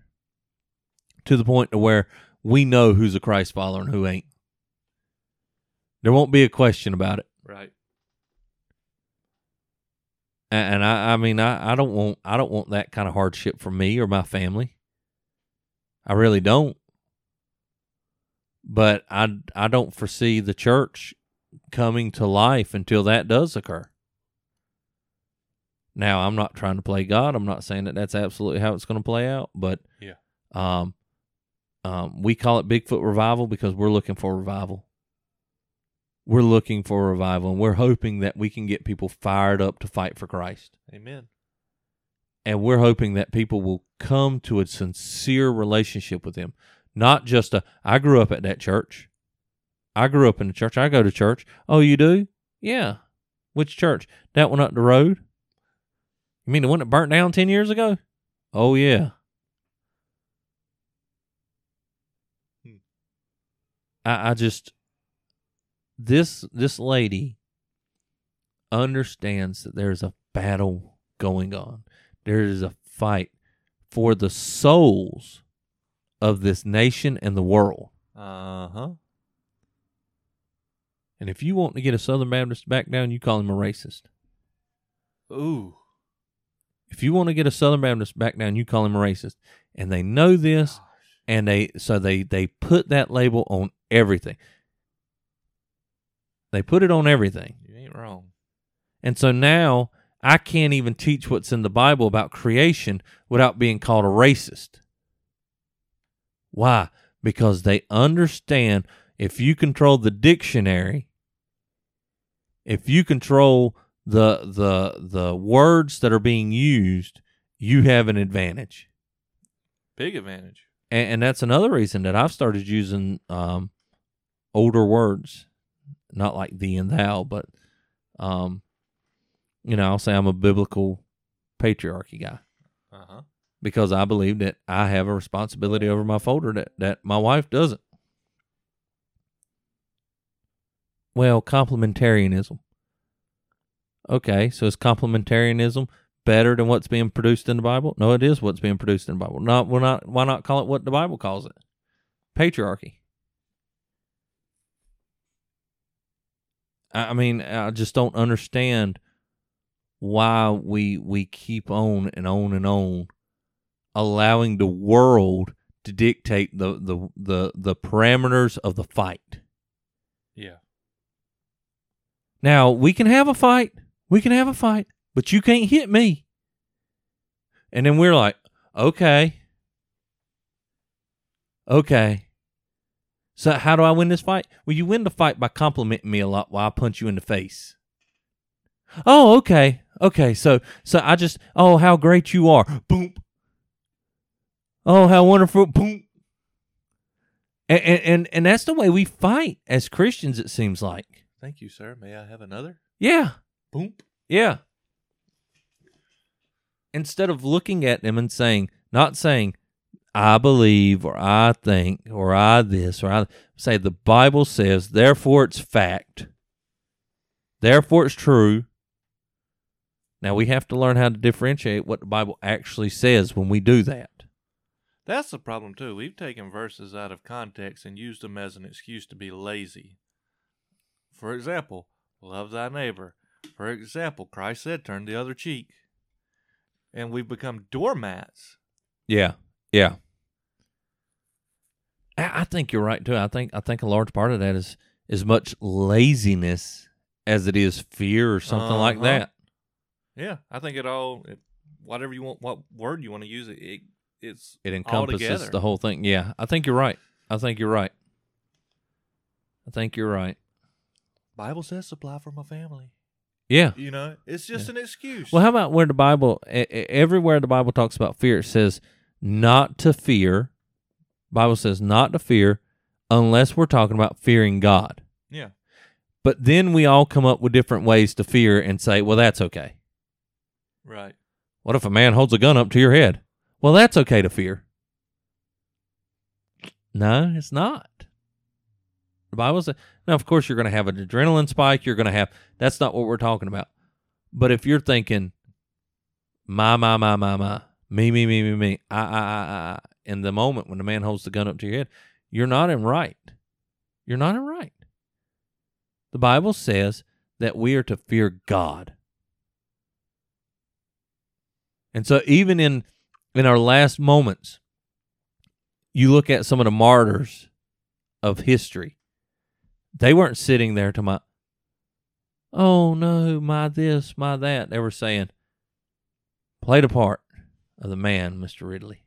to the point to where we know who's a Christ follower and who ain't. There won't be a question about it. Right. A- and I, I mean, I, I don't want, I don't want that kind of hardship for me or my family. I really don't. But I, I don't foresee the church coming to life until that does occur. Now, I'm not trying to play God. I'm not saying that that's absolutely how it's going to play out, but Yeah. um, um, we call it Bigfoot revival because we're looking for revival. We're looking for revival, and we're hoping that we can get people fired up to fight for Christ. Amen. And we're hoping that people will come to a sincere relationship with Him, not just a. I grew up at that church. I grew up in the church. I go to church. Oh, you do? Yeah. Which church? That one up the road. You mean the one that burnt down ten years ago? Oh yeah. Hmm. I, I just this this lady understands that there's a battle going on. There is a fight for the souls of this nation and the world. Uh huh. And if you want to get a Southern Baptist back down, you call him a racist. Ooh. If you want to get a Southern Baptist back down, you call him a racist. And they know this, Gosh. and they so they they put that label on everything. They put it on everything. You ain't wrong. And so now I can't even teach what's in the Bible about creation without being called a racist. Why? Because they understand if you control the dictionary, if you control the the the words that are being used, you have an advantage. Big advantage. And, and that's another reason that I've started using um, older words, not like thee and thou, but um, you know, I'll say I'm a biblical patriarchy guy Uh huh. Because I believe that I have a responsibility over my folder that, that my wife doesn't. Well, complementarianism. Okay, so is complementarianism better than what's being produced in the Bible? No, it is what's being produced in the Bible. Not, we're not. Why not call it what the Bible calls it? Patriarchy. I mean, I just don't understand why we we keep on and on and on, allowing the world to dictate the the the, the parameters of the fight. Yeah. Now we can have a fight. We can have a fight, but you can't hit me. And then we're like, okay, okay. So how do I win this fight? Well, you win the fight by complimenting me a lot while I punch you in the face. Oh, okay, okay. So, so I just, oh, how great you are. Boom. Oh, how wonderful. Boom. And, and and that's the way we fight as Christians. It seems like. Thank you, sir. May I have another? Yeah. Boom. Yeah. Instead of looking at them and saying, not saying, I believe or I think or I this or I say the Bible says, therefore it's fact. Therefore it's true. Now we have to learn how to differentiate what the Bible actually says when we do that. That's the problem too. We've taken verses out of context and used them as an excuse to be lazy. For example, love thy neighbor. For example, Christ said, turn the other cheek. And we've become doormats. Yeah. Yeah. I I think you're right too. I think I think a large part of that is as much laziness as it is fear or something like Uh-huh. that. Yeah, I think it all, it, whatever you want, what word you want to use, it, it it's It encompasses the whole thing. Yeah, I think you're right. I think you're right. I think you're right. Bible says supply for my family. Yeah. You know, it's just an excuse. Well, how about where the Bible, everywhere the Bible talks about fear, it says not to fear. Bible says not to fear unless we're talking about fearing God. yeah, But then we all come up with different ways to fear and say, well, that's okay. right. What if a man holds a gun up to your head? Well, that's okay to fear. No, it's not. The Bible says, now, of course, you're going to have an adrenaline spike. You're going to have, that's not what we're talking about. But if you're thinking, my, my, my, my, my, me, me, me, me, me, I, I, I, I, in the moment when the man holds the gun up to your head, you're not in right. You're not in right. The Bible says that we are to fear God. And so even in in our last moments, you look at some of the martyrs of history. They weren't sitting there to my oh no, my this, my that. They were saying, play the part of the man, Mr. Ridley.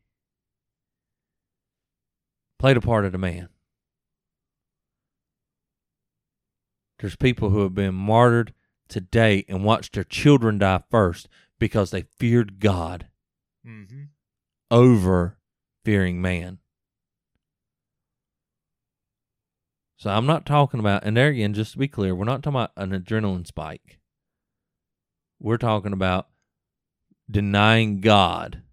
Play the part of the man. There's people who have been martyred today and watched their children die first because they feared God Mm-hmm. Over fearing man. So I'm not talking about, and there again, just to be clear, we're not talking about an adrenaline spike. We're talking about denying God,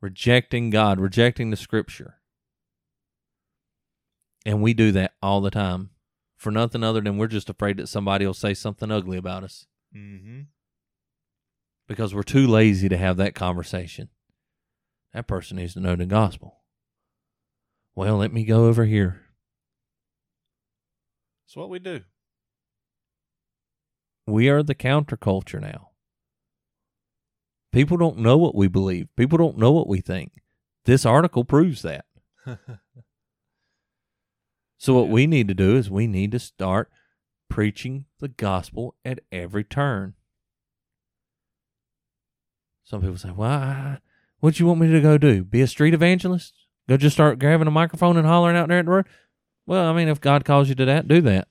rejecting God, rejecting the scripture. And we do that all the time for nothing other than we're just afraid that somebody will say something ugly about us Mm-hmm. Because we're too lazy to have that conversation. That person needs to know the gospel. Well, let me go over here. It's what we do. We are the counterculture now. People don't know what we believe. People don't know what we think. This article proves that. [laughs] So what Yeah. we need to do is we need to start preaching the gospel at every turn. Some people say, "Well, I, what you want me to go do? Be a street evangelist? Go just start grabbing a microphone and hollering out there at the road?" Well, I mean, if God calls you to that, do that.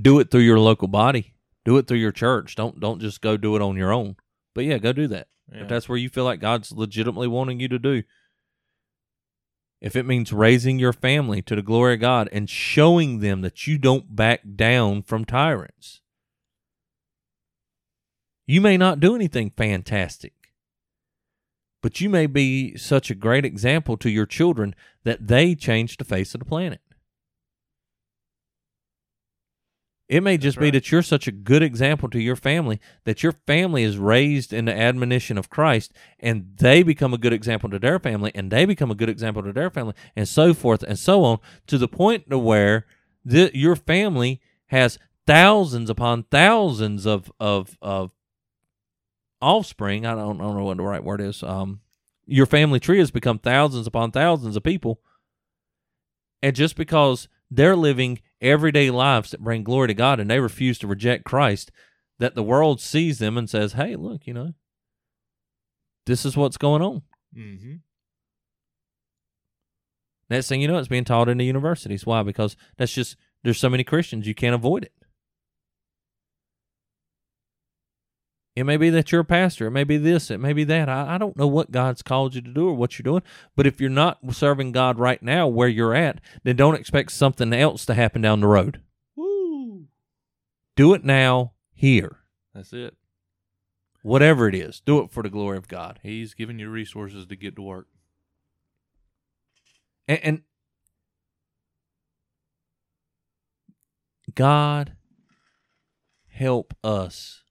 Do it through your local body. Do it through your church. Don't don't just go do it on your own. But yeah, go do that. Yeah. If that's where you feel like God's legitimately wanting you to do. If it means raising your family to the glory of God and showing them that you don't back down from tyrants. You may not do anything fantastic, but you may be such a great example to your children that they change the face of the planet. It may just be that you're such a good example to your family that your family is raised in the admonition of Christ and they become a good example to their family and they become a good example to their family and so forth and so on to the point to where the, your family has thousands upon thousands of, of, of offspring. I don't, I don't know what the right word is. Um, your family tree has become thousands upon thousands of people. And just because they're living everyday lives that bring glory to God and they refuse to reject Christ, that the world sees them and says, hey, look, you know, this is what's going on. Mm-hmm. Next thing you know, it's being taught in the universities. Why? Because that's just, there's so many Christians, you can't avoid it. It may be that you're a pastor. It may be this. It may be that. I, I don't know what God's called you to do or what you're doing. But if you're not serving God right now where you're at, then don't expect something else to happen down the road. Woo! Do it now, here. That's it. Whatever it is, do it for the glory of God. He's giving you resources to get to work. And, and God help us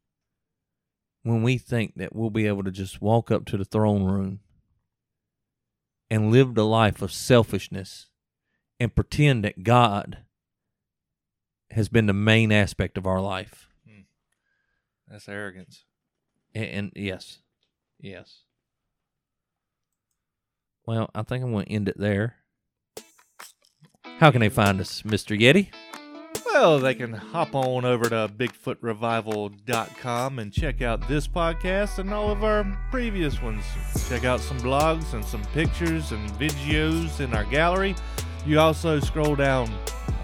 when we think that we'll be able to just walk up to the throne room and live the life of selfishness and pretend that God has been the main aspect of our life. Hmm. That's arrogance. And, and yes, yes. Well, I think I'm going to end it there. How can they find us, Mr. Yeti? Well, they can hop on over to BigfootRevival.com and check out this podcast and all of our previous ones. Check out some blogs and some pictures and videos in our gallery. You also scroll down,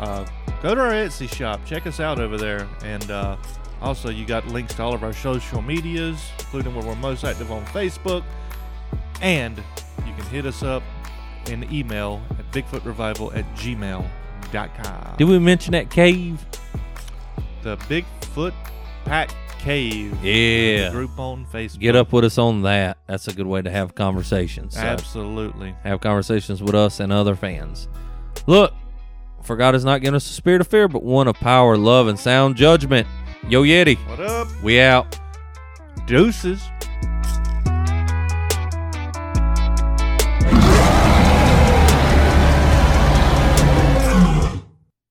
uh, go to our Etsy shop, check us out over there, and uh, also you got links to all of our social medias, including where we're most active on Facebook, and you can hit us up in email at BigfootRevival at gmail.com. Did we mention that cave? the Bigfoot Pack Cave Yeah. group on Facebook. Get up with us on that. That's a good way to have conversations. So Absolutely. have conversations with us and other fans. Look, for God has not given us a spirit of fear, but one of power, love, and sound judgment. Yo, Yeti, What up? we out. Deuces.